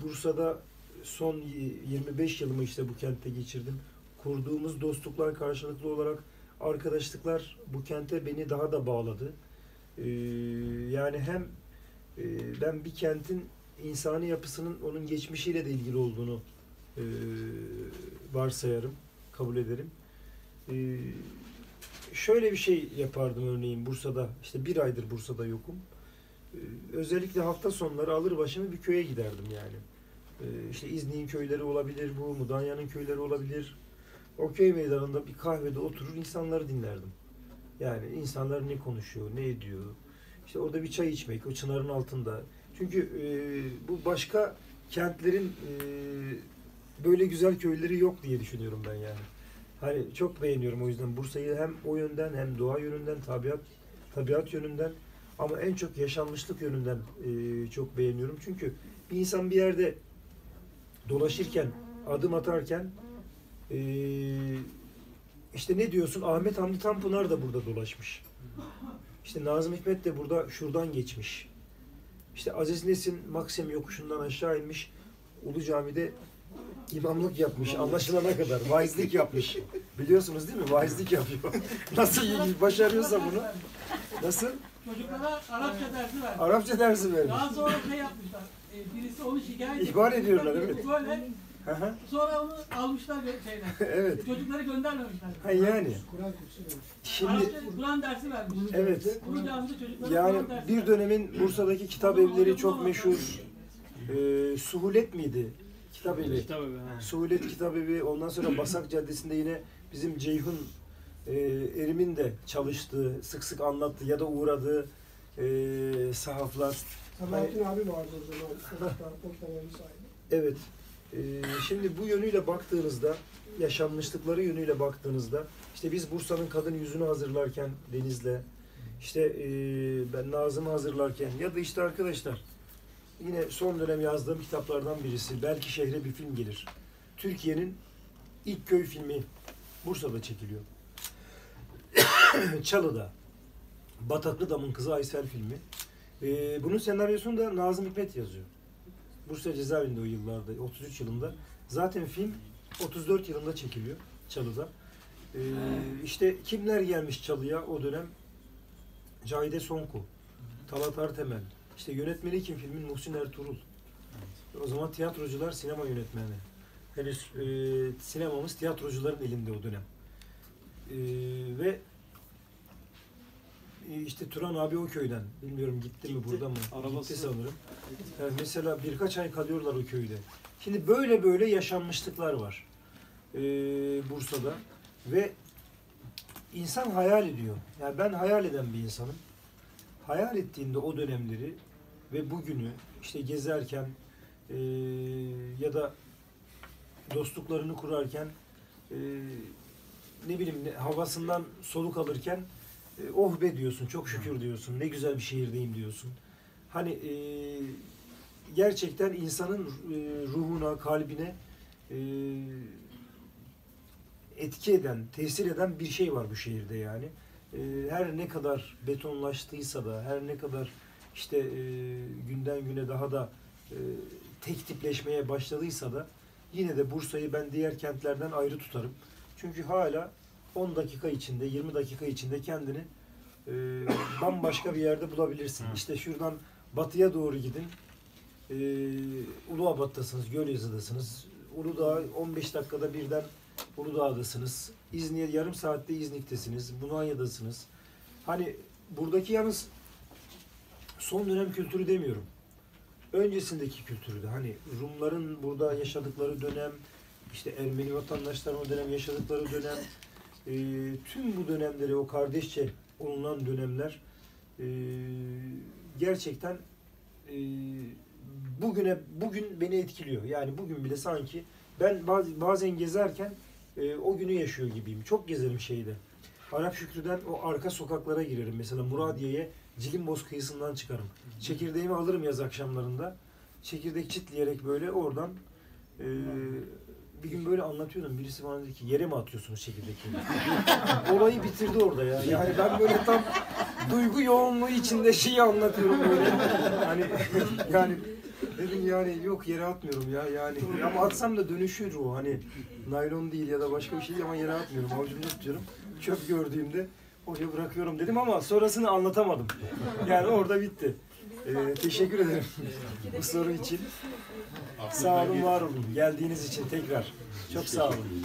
Bursa'da son y- 25 yılımı işte bu kentte geçirdim. Kurduğumuz dostluklar karşılıklı olarak arkadaşlıklar bu kente beni daha da bağladı. Ee, yani hem e, ben bir kentin insani yapısının onun geçmişiyle de ilgili olduğunu e, varsayarım, kabul ederim. Ee, şöyle bir şey yapardım örneğin Bursa'da, işte bir aydır Bursa'da yokum. Ee, özellikle hafta sonları alır başımı bir köye giderdim yani. Ee, işte İznik'in köyleri olabilir, bu Mudanya'nın köyleri olabilir. O köy meydanında bir kahvede oturur insanları dinlerdim. Yani insanlar ne konuşuyor, ne ediyor. İşte orada bir çay içmek, o çınarın altında. Çünkü e, bu başka kentlerin e, böyle güzel köyleri yok diye düşünüyorum ben yani. Hani çok beğeniyorum o yüzden Bursa'yı hem o yönden hem doğa yönünden, tabiat tabiat yönünden ama en çok yaşanmışlık yönünden e, çok beğeniyorum. Çünkü bir insan bir yerde dolaşırken, adım atarken ee, işte ne diyorsun? Ahmet Hamdi Tanpınar da burada dolaşmış. İşte Nazım Hikmet de burada şuradan geçmiş. İşte Aziz Nesin Maksim yokuşundan aşağı inmiş. Ulu Cami'de imamlık yapmış. Anlaşılana kadar. Vaizlik yapmış. Biliyorsunuz değil mi? Vaizlik yapıyor. Nasıl başarıyorsa bunu. Nasıl? Çocuklara Arapça dersi verdi. Arapça dersi vermiş. Daha sonra şey yapmışlar. e, birisi onu şikayet İhbar etmiş. ediyorlar, evet. Böyle Hı hı. sonra onu almışlar şeyden. evet. Çocukları göndermemişler. Ha yani. Kur'an kursu vermiş. Şimdi Arapça Kur'an dersi vermiş. evet. Ulu Cami'de çocuklara Yani Kur'an dersi bir vermiş. dönemin Bursa'daki kitap evleri çok meşhur. Ee, Suhulet miydi? Kitap evi. Suhulet Kitap Evi. Ondan sonra Basak Caddesi'nde yine bizim Ceyhun e, Erim'in de çalıştığı, sık sık anlattığı ya da uğradığı e, sahaflar. Sabahattin abi vardı o zaman. Sahibi. Evet. Ee, şimdi bu yönüyle baktığınızda, yaşanmışlıkları yönüyle baktığınızda, işte biz Bursa'nın kadın yüzünü hazırlarken Deniz'le, işte e, ben Nazım'ı hazırlarken ya da işte arkadaşlar yine son dönem yazdığım kitaplardan birisi belki şehre bir film gelir. Türkiye'nin ilk köy filmi Bursa'da çekiliyor. Çalı'da. Bataklı Dam'ın Kızı Aysel filmi. Ee, bunun senaryosunu da Nazım Hikmet yazıyor. Bursa cezaevinde o yıllarda, 33 yılında. Zaten film 34 yılında çekiliyor Çalı'da. Ee, işte kimler gelmiş Çalı'ya o dönem? Cahide Sonku, Talat Artemel, işte yönetmeni kim filmin Muhsin Ertuğrul. O zaman tiyatrocular sinema yönetmeni. Henüz e, sinemamız tiyatrocuların elinde o dönem. E, ve e, işte Turan abi o köyden. Bilmiyorum gitti, mi Gitti. burada mı? Arabası- Gitti sanırım. Yani mesela birkaç ay kalıyorlar o köyde. Şimdi böyle böyle yaşanmışlıklar var e, Bursa'da ve insan hayal ediyor. Yani ben hayal eden bir insanım. Hayal ettiğinde o dönemleri ve bugünü işte gezerken e, ya da dostluklarını kurarken e, ne bileyim havasından soluk alırken e, oh be diyorsun, çok şükür diyorsun, ne güzel bir şehirdeyim diyorsun. Hani e, gerçekten insanın e, ruhuna, kalbine e, etki eden, tesir eden bir şey var bu şehirde yani. E, her ne kadar betonlaştıysa da, her ne kadar işte e, günden güne daha da e, tek tipleşmeye başladıysa da yine de Bursa'yı ben diğer kentlerden ayrı tutarım. Çünkü hala 10 dakika içinde, 20 dakika içinde kendini e, bambaşka bir yerde bulabilirsin. İşte şuradan batıya doğru gidin. E, Uluabat'tasınız, Gölyazı'dasınız. Uludağ 15 dakikada birden Uludağ'dasınız. İznik'e yarım saatte İznik'tesiniz. Bunanya'dasınız. Hani buradaki yalnız son dönem kültürü demiyorum. Öncesindeki kültürü de hani Rumların burada yaşadıkları dönem, işte Ermeni vatandaşların o dönem yaşadıkları dönem, e, tüm bu dönemleri o kardeşçe olunan dönemler e, gerçekten e, bugüne bugün beni etkiliyor. Yani bugün bile sanki ben baz- bazen gezerken e, o günü yaşıyor gibiyim. Çok gezerim şeyde. Arap Şükrü'den o arka sokaklara girerim. Mesela Muradiye'ye Cilimboz kıyısından çıkarım. Çekirdeğimi alırım yaz akşamlarında. Çekirdek çitleyerek böyle oradan e, bir gün böyle anlatıyordum. Birisi bana dedi ki yere mi atıyorsunuz çekirdekleri? Olayı bitirdi orada ya. Yani ben böyle tam duygu yoğunluğu içinde şeyi anlatıyorum böyle. Hani yani dedim yani yok yere atmıyorum ya yani. Ama atsam da dönüşür o hani naylon değil ya da başka bir şey değil ama yere atmıyorum. Avucumda tutuyorum. Çöp gördüğümde oraya bırakıyorum dedim ama sonrasını anlatamadım. Yani orada bitti. Ee, teşekkür ederim bu soru için. Sağ olun, var olun. Geldiğiniz için tekrar. Çok sağ olun.